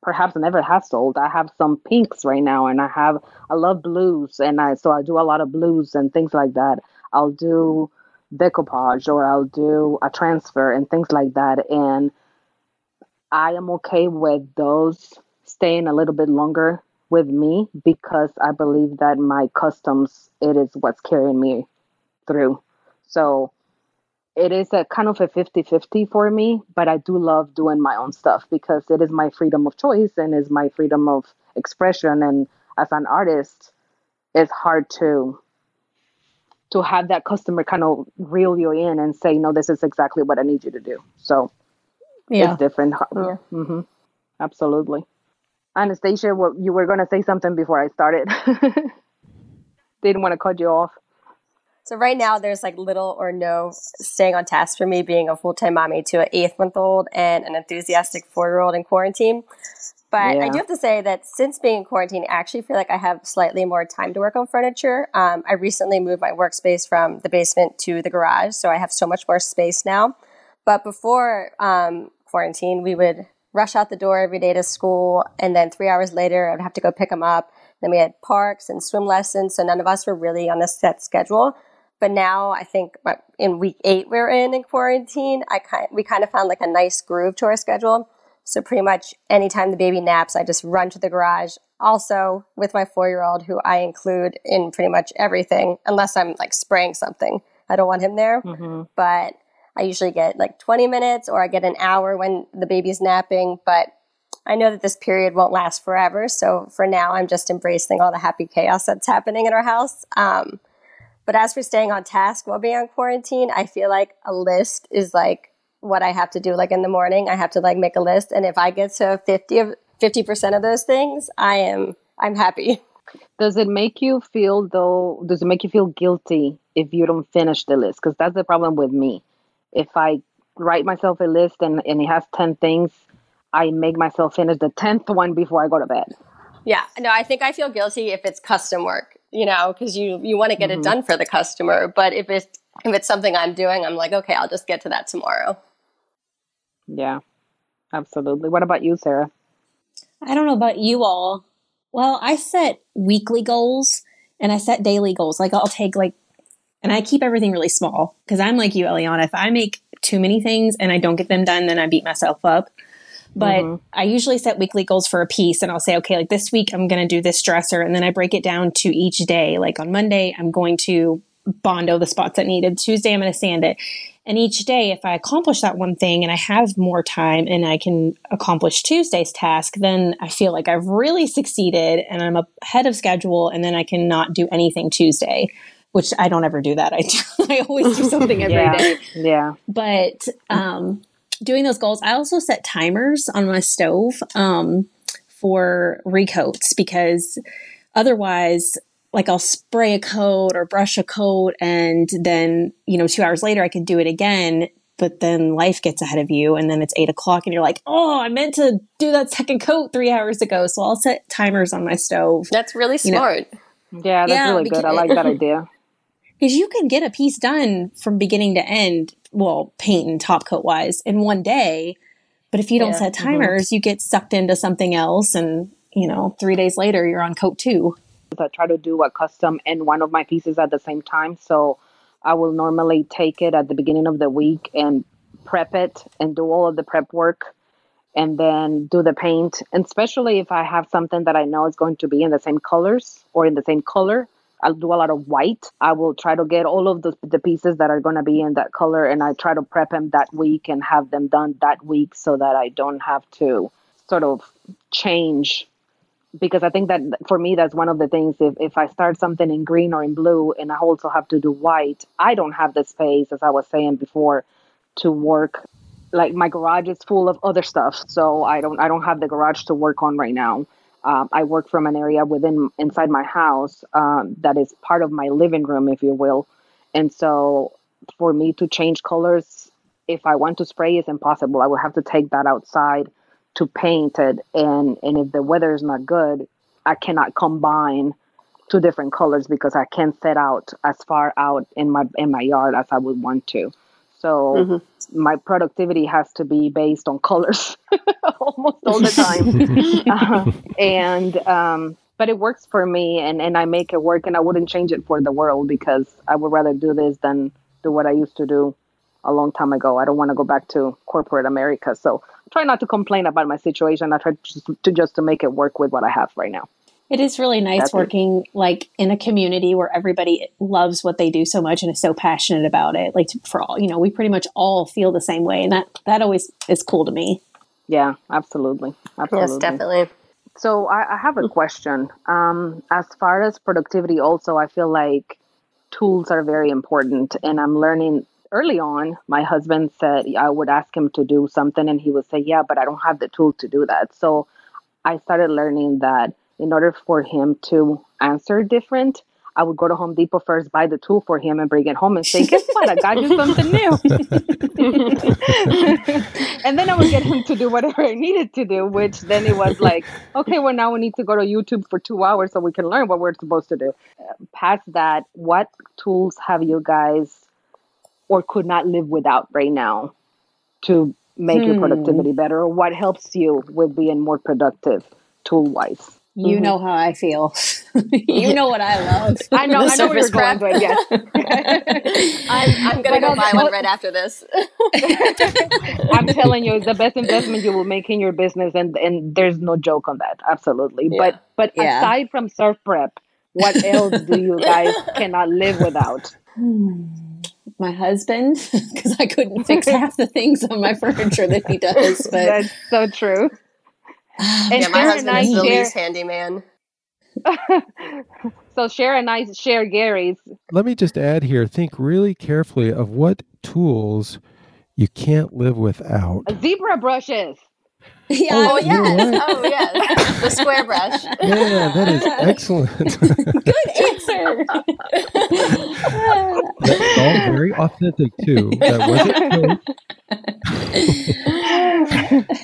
perhaps never has sold. I have some pinks right now, and I have I love blues, and I so I do a lot of blues and things like that. I'll do decoupage or I'll do a transfer and things like that, and I am okay with those staying a little bit longer with me because I believe that my customs it is what's carrying me through. So it is a kind of a 50-50 for me but i do love doing my own stuff because it is my freedom of choice and is my freedom of expression and as an artist it's hard to to have that customer kind of reel you in and say no this is exactly what i need you to do so yeah. it's different yeah. mm-hmm. absolutely anastasia what you were going to say something before i started didn't want to cut you off so right now, there's like little or no staying on task for me being a full time mommy to an eighth month old and an enthusiastic four year old in quarantine. But yeah. I do have to say that since being in quarantine, I actually feel like I have slightly more time to work on furniture. Um, I recently moved my workspace from the basement to the garage, so I have so much more space now. But before um, quarantine, we would rush out the door every day to school, and then three hours later, I'd have to go pick them up. Then we had parks and swim lessons, so none of us were really on a set schedule. But now I think in week eight we're in in quarantine, I kind we kind of found like a nice groove to our schedule. So pretty much anytime the baby naps, I just run to the garage. Also with my four year old, who I include in pretty much everything, unless I'm like spraying something. I don't want him there. Mm-hmm. But I usually get like 20 minutes or I get an hour when the baby's napping. But I know that this period won't last forever. So for now, I'm just embracing all the happy chaos that's happening in our house. Um, but as for staying on task while being on quarantine, I feel like a list is like what I have to do. Like in the morning, I have to like make a list, and if I get to fifty of fifty percent of those things, I am I'm happy. Does it make you feel though? Does it make you feel guilty if you don't finish the list? Because that's the problem with me. If I write myself a list and, and it has ten things, I make myself finish the tenth one before I go to bed. Yeah, no, I think I feel guilty if it's custom work, you know, because you you want to get mm-hmm. it done for the customer. But if it's if it's something I'm doing, I'm like, okay, I'll just get to that tomorrow. Yeah, absolutely. What about you, Sarah? I don't know about you all. Well, I set weekly goals and I set daily goals. Like I'll take like, and I keep everything really small because I'm like you, Eliana. If I make too many things and I don't get them done, then I beat myself up. But mm-hmm. I usually set weekly goals for a piece and I'll say, okay, like this week I'm going to do this dresser. And then I break it down to each day. Like on Monday, I'm going to bondo the spots that needed. Tuesday, I'm going to sand it. And each day, if I accomplish that one thing and I have more time and I can accomplish Tuesday's task, then I feel like I've really succeeded and I'm ahead of schedule. And then I cannot do anything Tuesday, which I don't ever do that. I, do, I always do something every yeah. day. yeah. But, um, doing those goals, I also set timers on my stove um, for recoats because otherwise, like I'll spray a coat or brush a coat, and then you know, two hours later, I can do it again. But then life gets ahead of you, and then it's eight o'clock, and you're like, "Oh, I meant to do that second coat three hours ago." So I'll set timers on my stove. That's really smart. You know? Yeah, that's yeah, really good. I like that idea because you can get a piece done from beginning to end well, paint and top coat wise in one day. But if you don't yeah. set mm-hmm. timers, mm-hmm. you get sucked into something else. And, you know, three days later, you're on coat two. I try to do a custom in one of my pieces at the same time. So I will normally take it at the beginning of the week and prep it and do all of the prep work and then do the paint. And especially if I have something that I know is going to be in the same colors or in the same color, I'll do a lot of white. I will try to get all of the, the pieces that are going to be in that color and I try to prep them that week and have them done that week so that I don't have to sort of change because I think that for me that's one of the things if, if I start something in green or in blue and I also have to do white, I don't have the space as I was saying before to work like my garage is full of other stuff so I don't I don't have the garage to work on right now. Um, I work from an area within inside my house um, that is part of my living room, if you will. And so, for me to change colors, if I want to spray, is impossible. I would have to take that outside to paint it, and and if the weather is not good, I cannot combine two different colors because I can't set out as far out in my in my yard as I would want to. So mm-hmm. my productivity has to be based on colors almost all the time. uh, and, um, but it works for me and, and I make it work and I wouldn't change it for the world because I would rather do this than do what I used to do a long time ago. I don't want to go back to corporate America. So I try not to complain about my situation. I try to, to just to make it work with what I have right now. It is really nice That's working it. like in a community where everybody loves what they do so much and is so passionate about it. Like for all, you know, we pretty much all feel the same way, and that that always is cool to me. Yeah, absolutely, absolutely. Yes, definitely. So I, I have a question. Um, as far as productivity, also, I feel like tools are very important, and I'm learning. Early on, my husband said I would ask him to do something, and he would say, "Yeah, but I don't have the tool to do that." So I started learning that in order for him to answer different, I would go to Home Depot first, buy the tool for him, and bring it home and say, Guess what? I got you something new. and then I would get him to do whatever I needed to do, which then it was like, Okay, well, now we need to go to YouTube for two hours so we can learn what we're supposed to do. Past that, what tools have you guys or could not live without right now to make hmm. your productivity better? Or what helps you with being more productive tool wise? You mm-hmm. know how I feel. you know what I love. I know. I know where you're going, but yeah. I'm, I'm gonna go buy one right after this. I'm telling you, it's the best investment you will make in your business, and and there's no joke on that. Absolutely. Yeah. But but yeah. aside from surf prep, what else do you guys cannot live without? my husband because I couldn't fix half the things on my furniture that he does. But that's so true. and yeah, my husband is the share... least handyman. so Sarah and I share Gary's. Let me just add here: think really carefully of what tools you can't live without. Zibra brushes. Yeah. Oh, oh yes. Oh, yes. The square brush. Yeah, that is excellent. Good answer. That's all very authentic too. That wasn't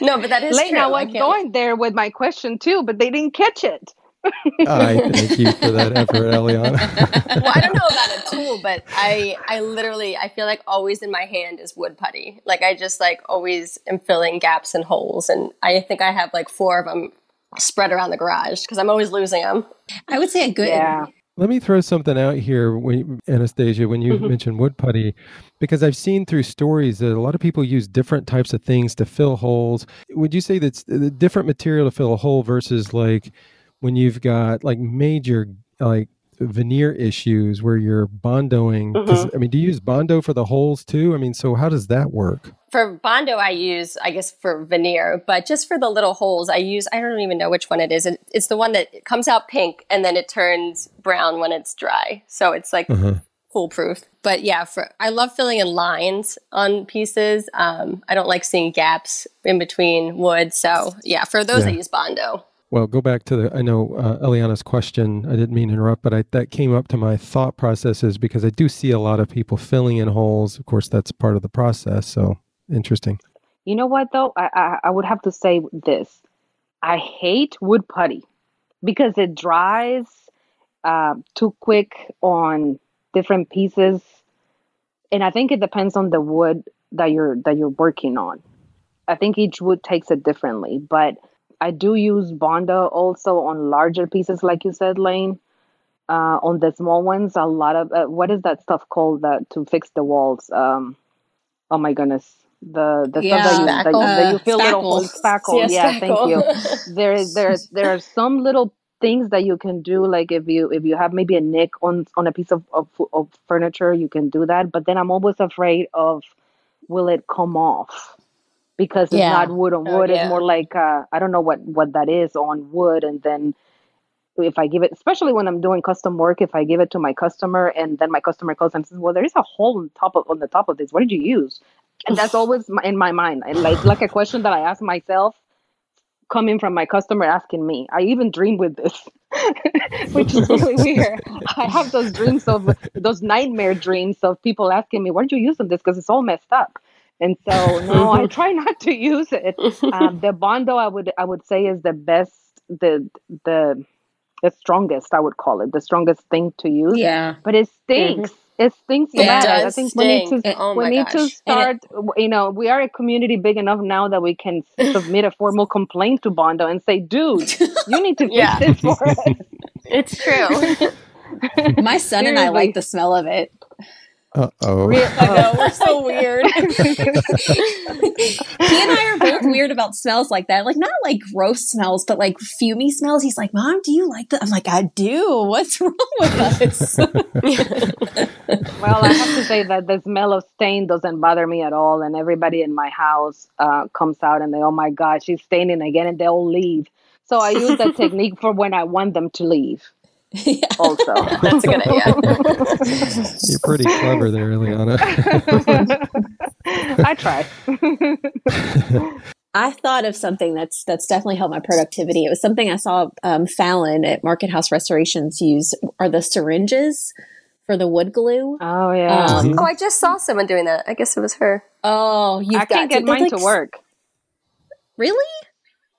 no, but that is Late, true. I was going there with my question too, but they didn't catch it. I thank you for that effort, Eliana. well, I don't know about a tool, but I I literally I feel like always in my hand is wood putty. Like I just like always am filling gaps and holes, and I think I have like four of them spread around the garage because I'm always losing them. I would say a good. Yeah. Let me throw something out here, when, Anastasia, when you mm-hmm. mentioned wood putty, because I've seen through stories that a lot of people use different types of things to fill holes. Would you say that's the different material to fill a hole versus like when you've got like major like veneer issues where you're bondoing mm-hmm. i mean do you use bondo for the holes too? I mean so how does that work? For bondo i use i guess for veneer but just for the little holes i use i don't even know which one it is. It's the one that comes out pink and then it turns brown when it's dry. So it's like uh-huh. foolproof. But yeah for i love filling in lines on pieces. Um, i don't like seeing gaps in between wood. So yeah for those yeah. i use bondo well, go back to the. I know uh, Eliana's question. I didn't mean to interrupt, but I, that came up to my thought processes because I do see a lot of people filling in holes. Of course, that's part of the process. So interesting. You know what though? I I, I would have to say this. I hate wood putty because it dries uh, too quick on different pieces, and I think it depends on the wood that you're that you're working on. I think each wood takes it differently, but I do use Bondo also on larger pieces, like you said, Lane. Uh, on the small ones, a lot of uh, what is that stuff called that to fix the walls? Um, oh my goodness, the the yeah, stuff that you, that, that you feel spackle. little holes, spackle. Yeah, yeah thank you. there there there are some little things that you can do like if you if you have maybe a nick on on a piece of, of, of furniture you can do that but then i'm always afraid of will it come off because it's yeah. not wood on oh, wood. Oh, yeah. It's more like uh, I don't know what what that is on wood, and then if I give it, especially when I'm doing custom work, if I give it to my customer and then my customer calls and says, "Well, there is a hole on top of on the top of this. What did you use?" And that's always in my mind, and like like a question that I ask myself, coming from my customer asking me. I even dream with this, which is really weird. I have those dreams of those nightmare dreams of people asking me, "Why did you use this?" Because it's all messed up. And so no, I try not to use it. Um, the bondo, I would I would say, is the best, the the the strongest. I would call it the strongest thing to use. Yeah, but it stinks. Mm-hmm. It stinks it bad. I think we need to oh we need gosh. to start. It, you know, we are a community big enough now that we can submit a formal complaint to Bondo and say, "Dude, you need to fix yeah. this for us." It's true. My son Seriously. and I like the smell of it. Uh oh. I know, we're so weird. he and I are both weird about smells like that. Like, not like gross smells, but like fumy smells. He's like, Mom, do you like that? I'm like, I do. What's wrong with us? well, I have to say that the smell of stain doesn't bother me at all. And everybody in my house uh, comes out and they, oh my God, she's staining again. And they all leave. So I use that technique for when I want them to leave. Yeah. Also, that's a good idea. You're pretty clever there, Eliana. I try. I thought of something that's that's definitely helped my productivity. It was something I saw um, Fallon at Market House Restorations use. Are the syringes for the wood glue? Oh yeah. Um, mm-hmm. Oh, I just saw someone doing that. I guess it was her. Oh, you I can't get mine like, to work. Really?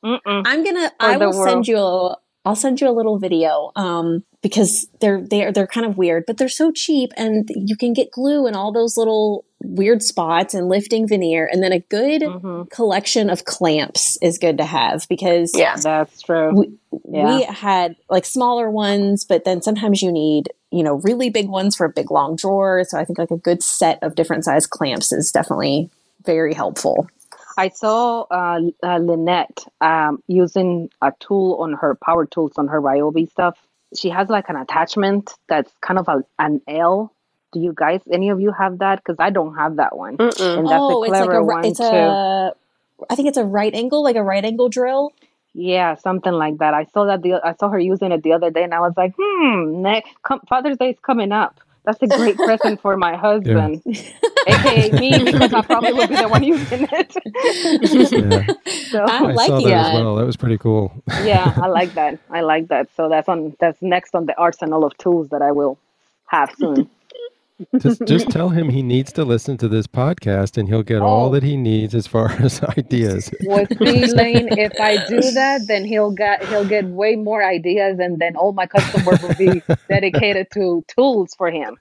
Mm-mm. I'm gonna. For I will world. send you a, I'll send you a little video um, because they're they're they're kind of weird, but they're so cheap, and you can get glue in all those little weird spots and lifting veneer and then a good mm-hmm. collection of clamps is good to have because yeah that's true we, yeah. we had like smaller ones but then sometimes you need you know really big ones for a big long drawer so i think like a good set of different size clamps is definitely very helpful I saw uh, uh, Lynette um, using a tool on her power tools on her Ryobi stuff. She has like an attachment that's kind of a, an L do you guys, any of you have that? Because I don't have that one. Mm-mm. And that's oh, a clever it's like a, one it's too. A, I think it's a right angle, like a right angle drill. Yeah, something like that. I saw that the I saw her using it the other day, and I was like, hmm, ne- com- Father's Day is coming up. That's a great present for my husband, yeah. aka me, because I probably would be the one using it. yeah. So I, I like saw that, that as well. That was pretty cool. yeah, I like that. I like that. So that's on that's next on the arsenal of tools that I will have soon just just tell him he needs to listen to this podcast and he'll get oh. all that he needs as far as ideas. Well, see, Lane, if I do that, then he'll get he'll get way more ideas, and then all my customers will be dedicated to tools for him,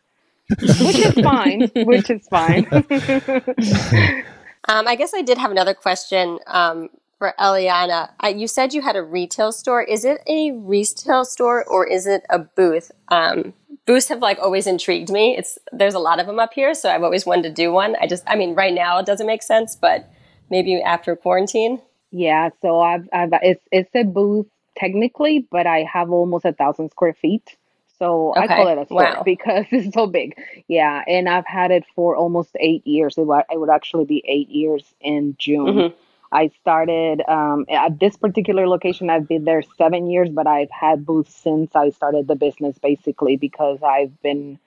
which is fine. Which is fine. um, I guess I did have another question um, for Eliana. I, you said you had a retail store. Is it a retail store or is it a booth? Um, booths have like always intrigued me. It's there's a lot of them up here, so I've always wanted to do one. I just, I mean, right now it doesn't make sense, but maybe after quarantine. Yeah, so I've, I've it's it's a booth technically, but I have almost a thousand square feet. So okay. I call it a store wow. because it's so big. Yeah, and I've had it for almost eight years. It would, it would actually be eight years in June. Mm-hmm. I started um, at this particular location. I've been there seven years, but I've had booths since I started the business, basically because I've been,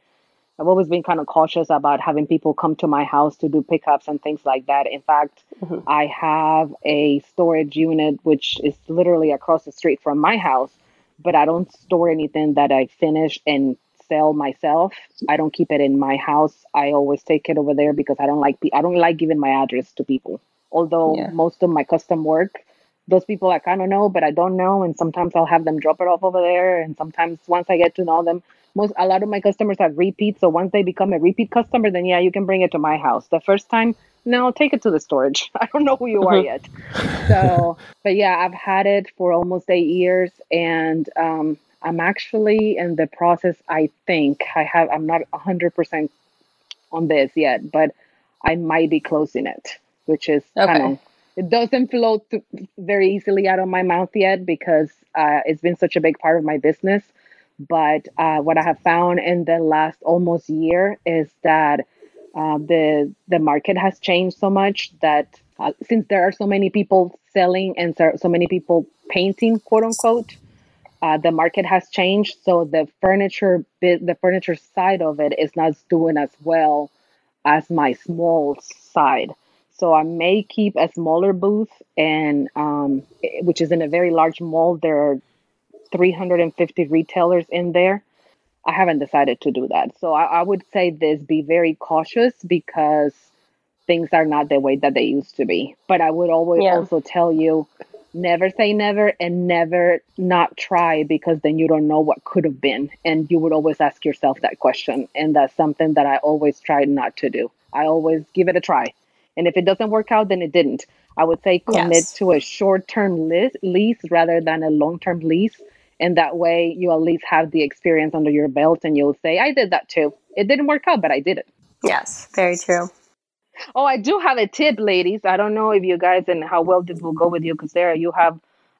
I've always been kind of cautious about having people come to my house to do pickups and things like that. In fact, mm-hmm. I have a storage unit which is literally across the street from my house, but I don't store anything that I finish and sell myself. I don't keep it in my house. I always take it over there because I don't like I don't like giving my address to people although yeah. most of my custom work those people I kind of know, but I don't know. And sometimes I'll have them drop it off over there. And sometimes once I get to know them, most a lot of my customers have repeats. So once they become a repeat customer, then yeah, you can bring it to my house. The first time, no, take it to the storage. I don't know who you are yet. So, but yeah, I've had it for almost eight years, and um, I'm actually in the process. I think I have. I'm not hundred percent on this yet, but I might be closing it which is okay. kind of it doesn't flow very easily out of my mouth yet because uh, it's been such a big part of my business. But uh, what I have found in the last almost year is that uh, the the market has changed so much that uh, since there are so many people selling and so, so many people painting, quote unquote, uh, the market has changed. So the furniture bit, the furniture side of it is not doing as well as my small side. So I may keep a smaller booth, and um, which is in a very large mall. There are 350 retailers in there. I haven't decided to do that. So I, I would say this: be very cautious because things are not the way that they used to be. But I would always yeah. also tell you never say never and never not try because then you don't know what could have been. And you would always ask yourself that question. And that's something that I always try not to do. I always give it a try. And if it doesn't work out, then it didn't. I would say commit yes. to a short term lease rather than a long term lease. And that way you at least have the experience under your belt and you'll say, I did that too. It didn't work out, but I did it. Yes, very true. Oh, I do have a tip, ladies. I don't know if you guys and how well this will go with you because there you have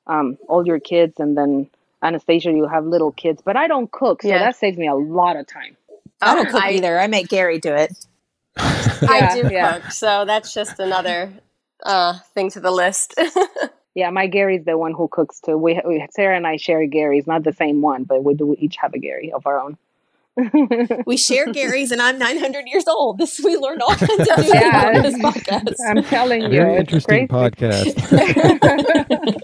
um, all your kids and then Anastasia, you have little kids, but I don't cook. So yes. that saves me a lot of time. I don't cook I, either. I make Gary do it. I do yeah. cook, so that's just another uh, thing to the list. yeah, my Gary's the one who cooks too. We, we Sarah and I share Gary's, not the same one, but we do each have a Gary of our own. we share Gary's, and I'm 900 years old. This we learned all kinds of new yeah, on this podcast. I'm telling you, very interesting podcast.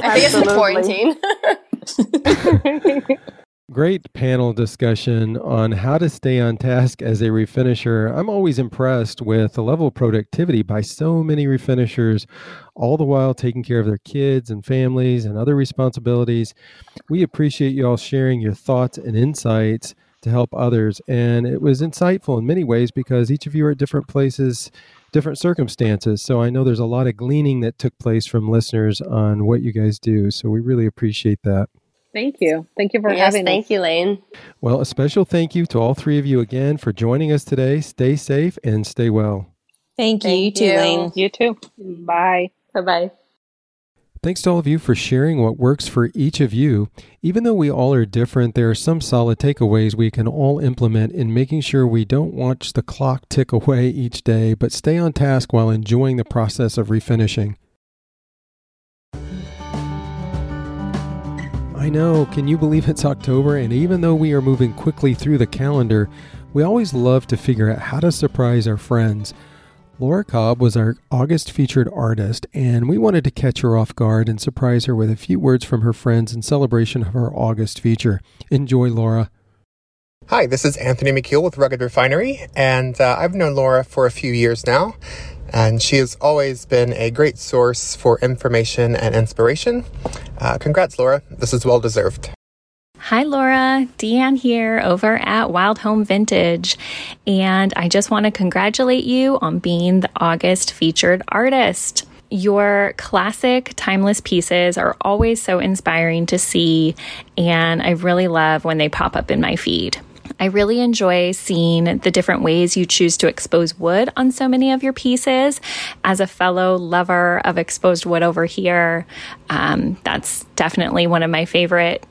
I think it's the quarantine. Great panel discussion on how to stay on task as a refinisher. I'm always impressed with the level of productivity by so many refinishers, all the while taking care of their kids and families and other responsibilities. We appreciate you all sharing your thoughts and insights to help others. And it was insightful in many ways because each of you are at different places, different circumstances. So I know there's a lot of gleaning that took place from listeners on what you guys do. So we really appreciate that. Thank you. Thank you for yes, having thank us. you, Lane. Well, a special thank you to all three of you again for joining us today. Stay safe and stay well. Thank you. Thank you too, Lane. You too. Bye. Bye bye. Thanks to all of you for sharing what works for each of you. Even though we all are different, there are some solid takeaways we can all implement in making sure we don't watch the clock tick away each day, but stay on task while enjoying the process of refinishing. I know, can you believe it's October? And even though we are moving quickly through the calendar, we always love to figure out how to surprise our friends. Laura Cobb was our August featured artist, and we wanted to catch her off guard and surprise her with a few words from her friends in celebration of her August feature. Enjoy, Laura. Hi, this is Anthony McKeel with Rugged Refinery, and uh, I've known Laura for a few years now, and she has always been a great source for information and inspiration. Uh, congrats, Laura. This is well deserved. Hi, Laura. Deanne here over at Wild Home Vintage. And I just want to congratulate you on being the August featured artist. Your classic, timeless pieces are always so inspiring to see, and I really love when they pop up in my feed. I really enjoy seeing the different ways you choose to expose wood on so many of your pieces. As a fellow lover of exposed wood over here, um, that's definitely one of my favorite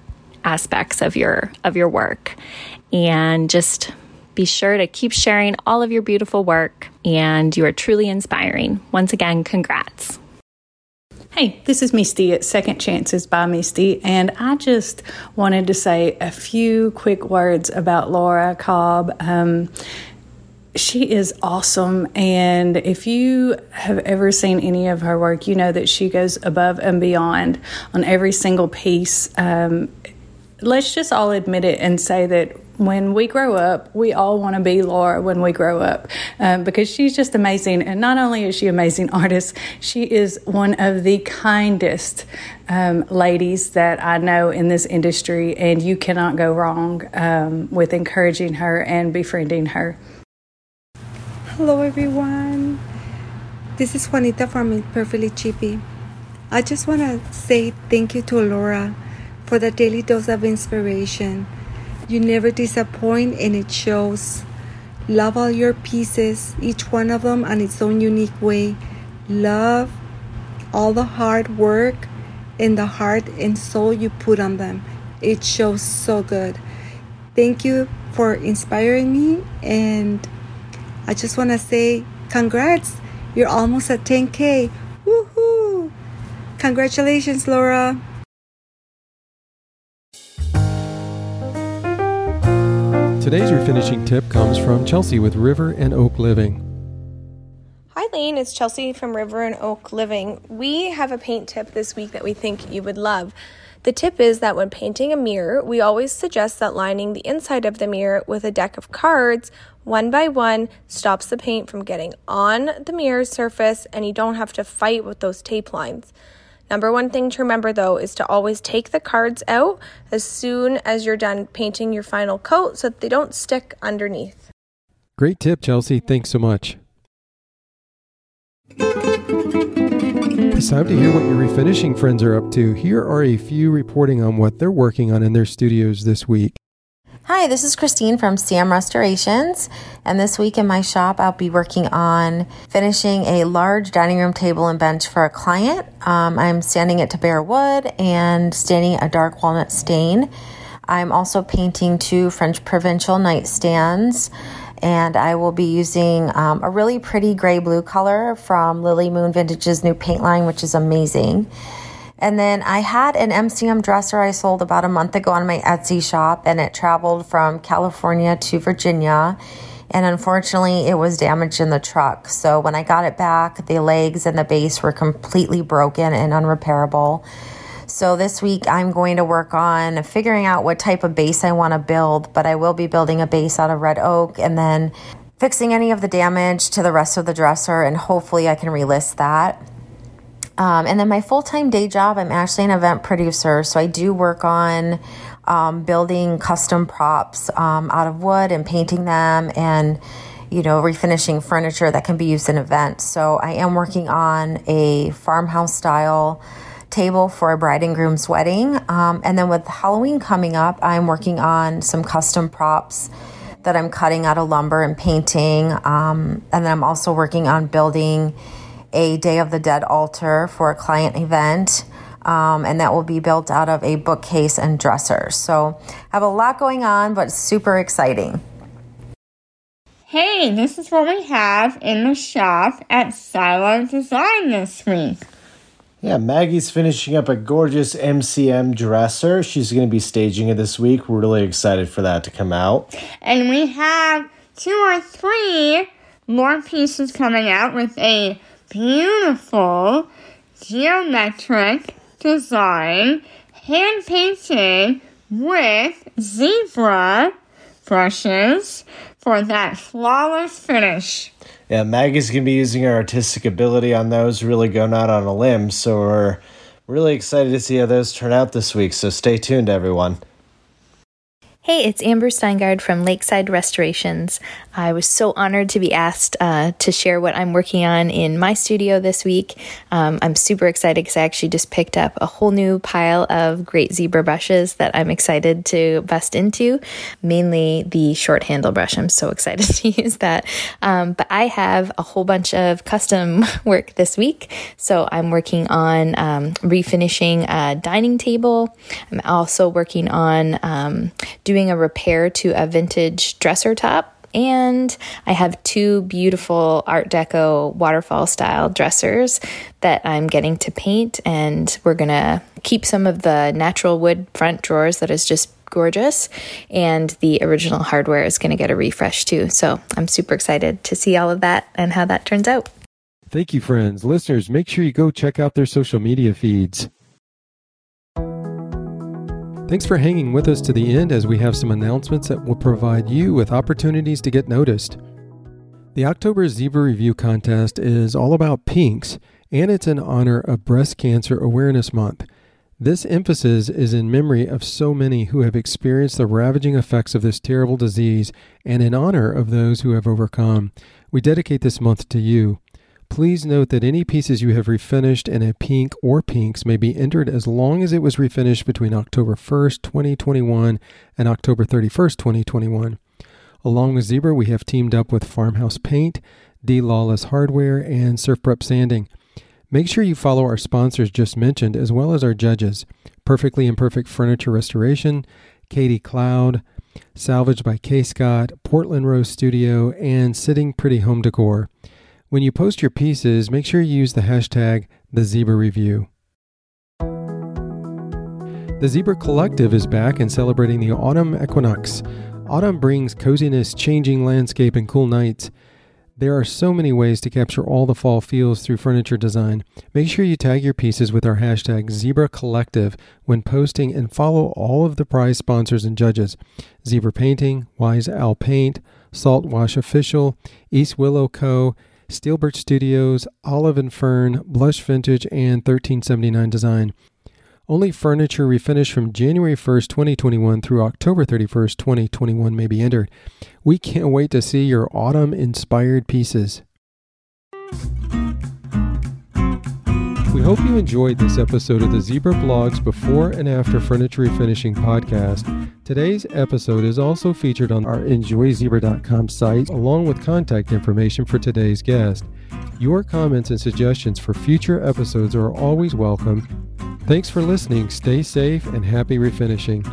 aspects of your of your work. And just be sure to keep sharing all of your beautiful work and you are truly inspiring. Once again congrats Hey, this is Misty at Second Chances by Misty, and I just wanted to say a few quick words about Laura Cobb. Um, she is awesome. And if you have ever seen any of her work, you know that she goes above and beyond on every single piece. Um, let's just all admit it and say that when we grow up, we all want to be Laura when we grow up um, because she's just amazing. And not only is she an amazing artist, she is one of the kindest um, ladies that I know in this industry. And you cannot go wrong um, with encouraging her and befriending her. Hello, everyone. This is Juanita from Perfectly Chippy. I just want to say thank you to Laura for the daily dose of inspiration. You never disappoint and it shows. Love all your pieces, each one of them on its own unique way. Love all the hard work and the heart and soul you put on them. It shows so good. Thank you for inspiring me and I just want to say congrats. You're almost at 10k. Woohoo! Congratulations, Laura. Today's refinishing tip comes from Chelsea with River and Oak Living. Hi, Lane. It's Chelsea from River and Oak Living. We have a paint tip this week that we think you would love. The tip is that when painting a mirror, we always suggest that lining the inside of the mirror with a deck of cards one by one stops the paint from getting on the mirror surface and you don't have to fight with those tape lines. Number one thing to remember though is to always take the cards out as soon as you're done painting your final coat so that they don't stick underneath. Great tip, Chelsea. Thanks so much. It's time to hear what your refinishing friends are up to. Here are a few reporting on what they're working on in their studios this week. Hi, this is Christine from CM Restorations, and this week in my shop, I'll be working on finishing a large dining room table and bench for a client. Um, I'm sanding it to bare wood and staining a dark walnut stain. I'm also painting two French provincial nightstands, and I will be using um, a really pretty gray blue color from Lily Moon Vintage's new paint line, which is amazing. And then I had an MCM dresser I sold about a month ago on my Etsy shop, and it traveled from California to Virginia. And unfortunately, it was damaged in the truck. So when I got it back, the legs and the base were completely broken and unrepairable. So this week, I'm going to work on figuring out what type of base I want to build, but I will be building a base out of red oak and then fixing any of the damage to the rest of the dresser, and hopefully, I can relist that. Um, and then my full time day job, I'm actually an event producer. So I do work on um, building custom props um, out of wood and painting them and you know refinishing furniture that can be used in events so i am working on a farmhouse style table for a bride and groom's wedding um, and then with halloween coming up i'm working on some custom props that i'm cutting out of lumber and painting um, and then i'm also working on building a day of the dead altar for a client event um, and that will be built out of a bookcase and dresser. So, have a lot going on, but super exciting. Hey, this is what we have in the shop at Silo Design this week. Yeah, Maggie's finishing up a gorgeous MCM dresser. She's going to be staging it this week. We're really excited for that to come out. And we have two or three more pieces coming out with a beautiful geometric design hand painted with Zibra brushes for that flawless finish. Yeah, Maggie's to be using her artistic ability on those, really going out on a limb. So we're really excited to see how those turn out this week. So stay tuned, everyone. Hey, it's Amber Steingard from Lakeside Restorations. I was so honored to be asked uh, to share what I'm working on in my studio this week. Um, I'm super excited because I actually just picked up a whole new pile of great Zibra brushes that I'm excited to bust into, mainly the short handle brush. I'm so excited to use that. Um, but I have a whole bunch of custom work this week. So I'm working on um, refinishing a dining table. I'm also working on um, doing doing a repair to a vintage dresser top. And I have two beautiful Art Deco waterfall style dressers that I'm getting to paint. And we're going to keep some of the natural wood front drawers that is just gorgeous. And the original hardware is going to get a refresh too. So I'm super excited to see all of that and how that turns out. Thank you, friends. Listeners, make sure you go check out their social media feeds. Thanks for hanging with us to the end as we have some announcements that will provide you with opportunities to get noticed. The October Zibra Review Contest is all about pinks, and it's in honor of Breast Cancer Awareness Month. This emphasis is in memory of so many who have experienced the ravaging effects of this terrible disease and in honor of those who have overcome. We dedicate this month to you. Please note that any pieces you have refinished in a pink or pinks may be entered as long as it was refinished between October 1st, 2021 and October 31st, 2021. Along with Zibra, we have teamed up with Farmhouse Paint, D Lawless Hardware, and Surf Prep Sanding. Make sure you follow our sponsors just mentioned as well as our judges Perfectly Imperfect Furniture Restoration, Katie Cloud, Salvaged by K Scott, Portland Rose Studio, and Sitting Pretty Home Decor. When you post your pieces, make sure you use the hashtag the Zibra Review. The Zibra Collective is back and celebrating the autumn equinox. Autumn brings coziness, changing landscape, and cool nights. There are so many ways to capture all the fall feels through furniture design. Make sure you tag your pieces with our hashtag Zibra Collective when posting and follow all of the prize sponsors and judges Zibra Painting, Wise Owl Paint, Salt Wash Official, East Willow Co., Steelbirch Studios, Olive and Fern, Blush Vintage, and 1379 Design. Only furniture refinished from January 1st, 2021 through October 31st, 2021 may be entered. We can't wait to see your autumn inspired pieces. We hope you enjoyed this episode of the Zibra Blogs Before and After Furniture Refinishing podcast. Today's episode is also featured on our enjoyzibra.com site, along with contact information for today's guest. Your comments and suggestions for future episodes are always welcome. Thanks for listening. Stay safe and happy refinishing.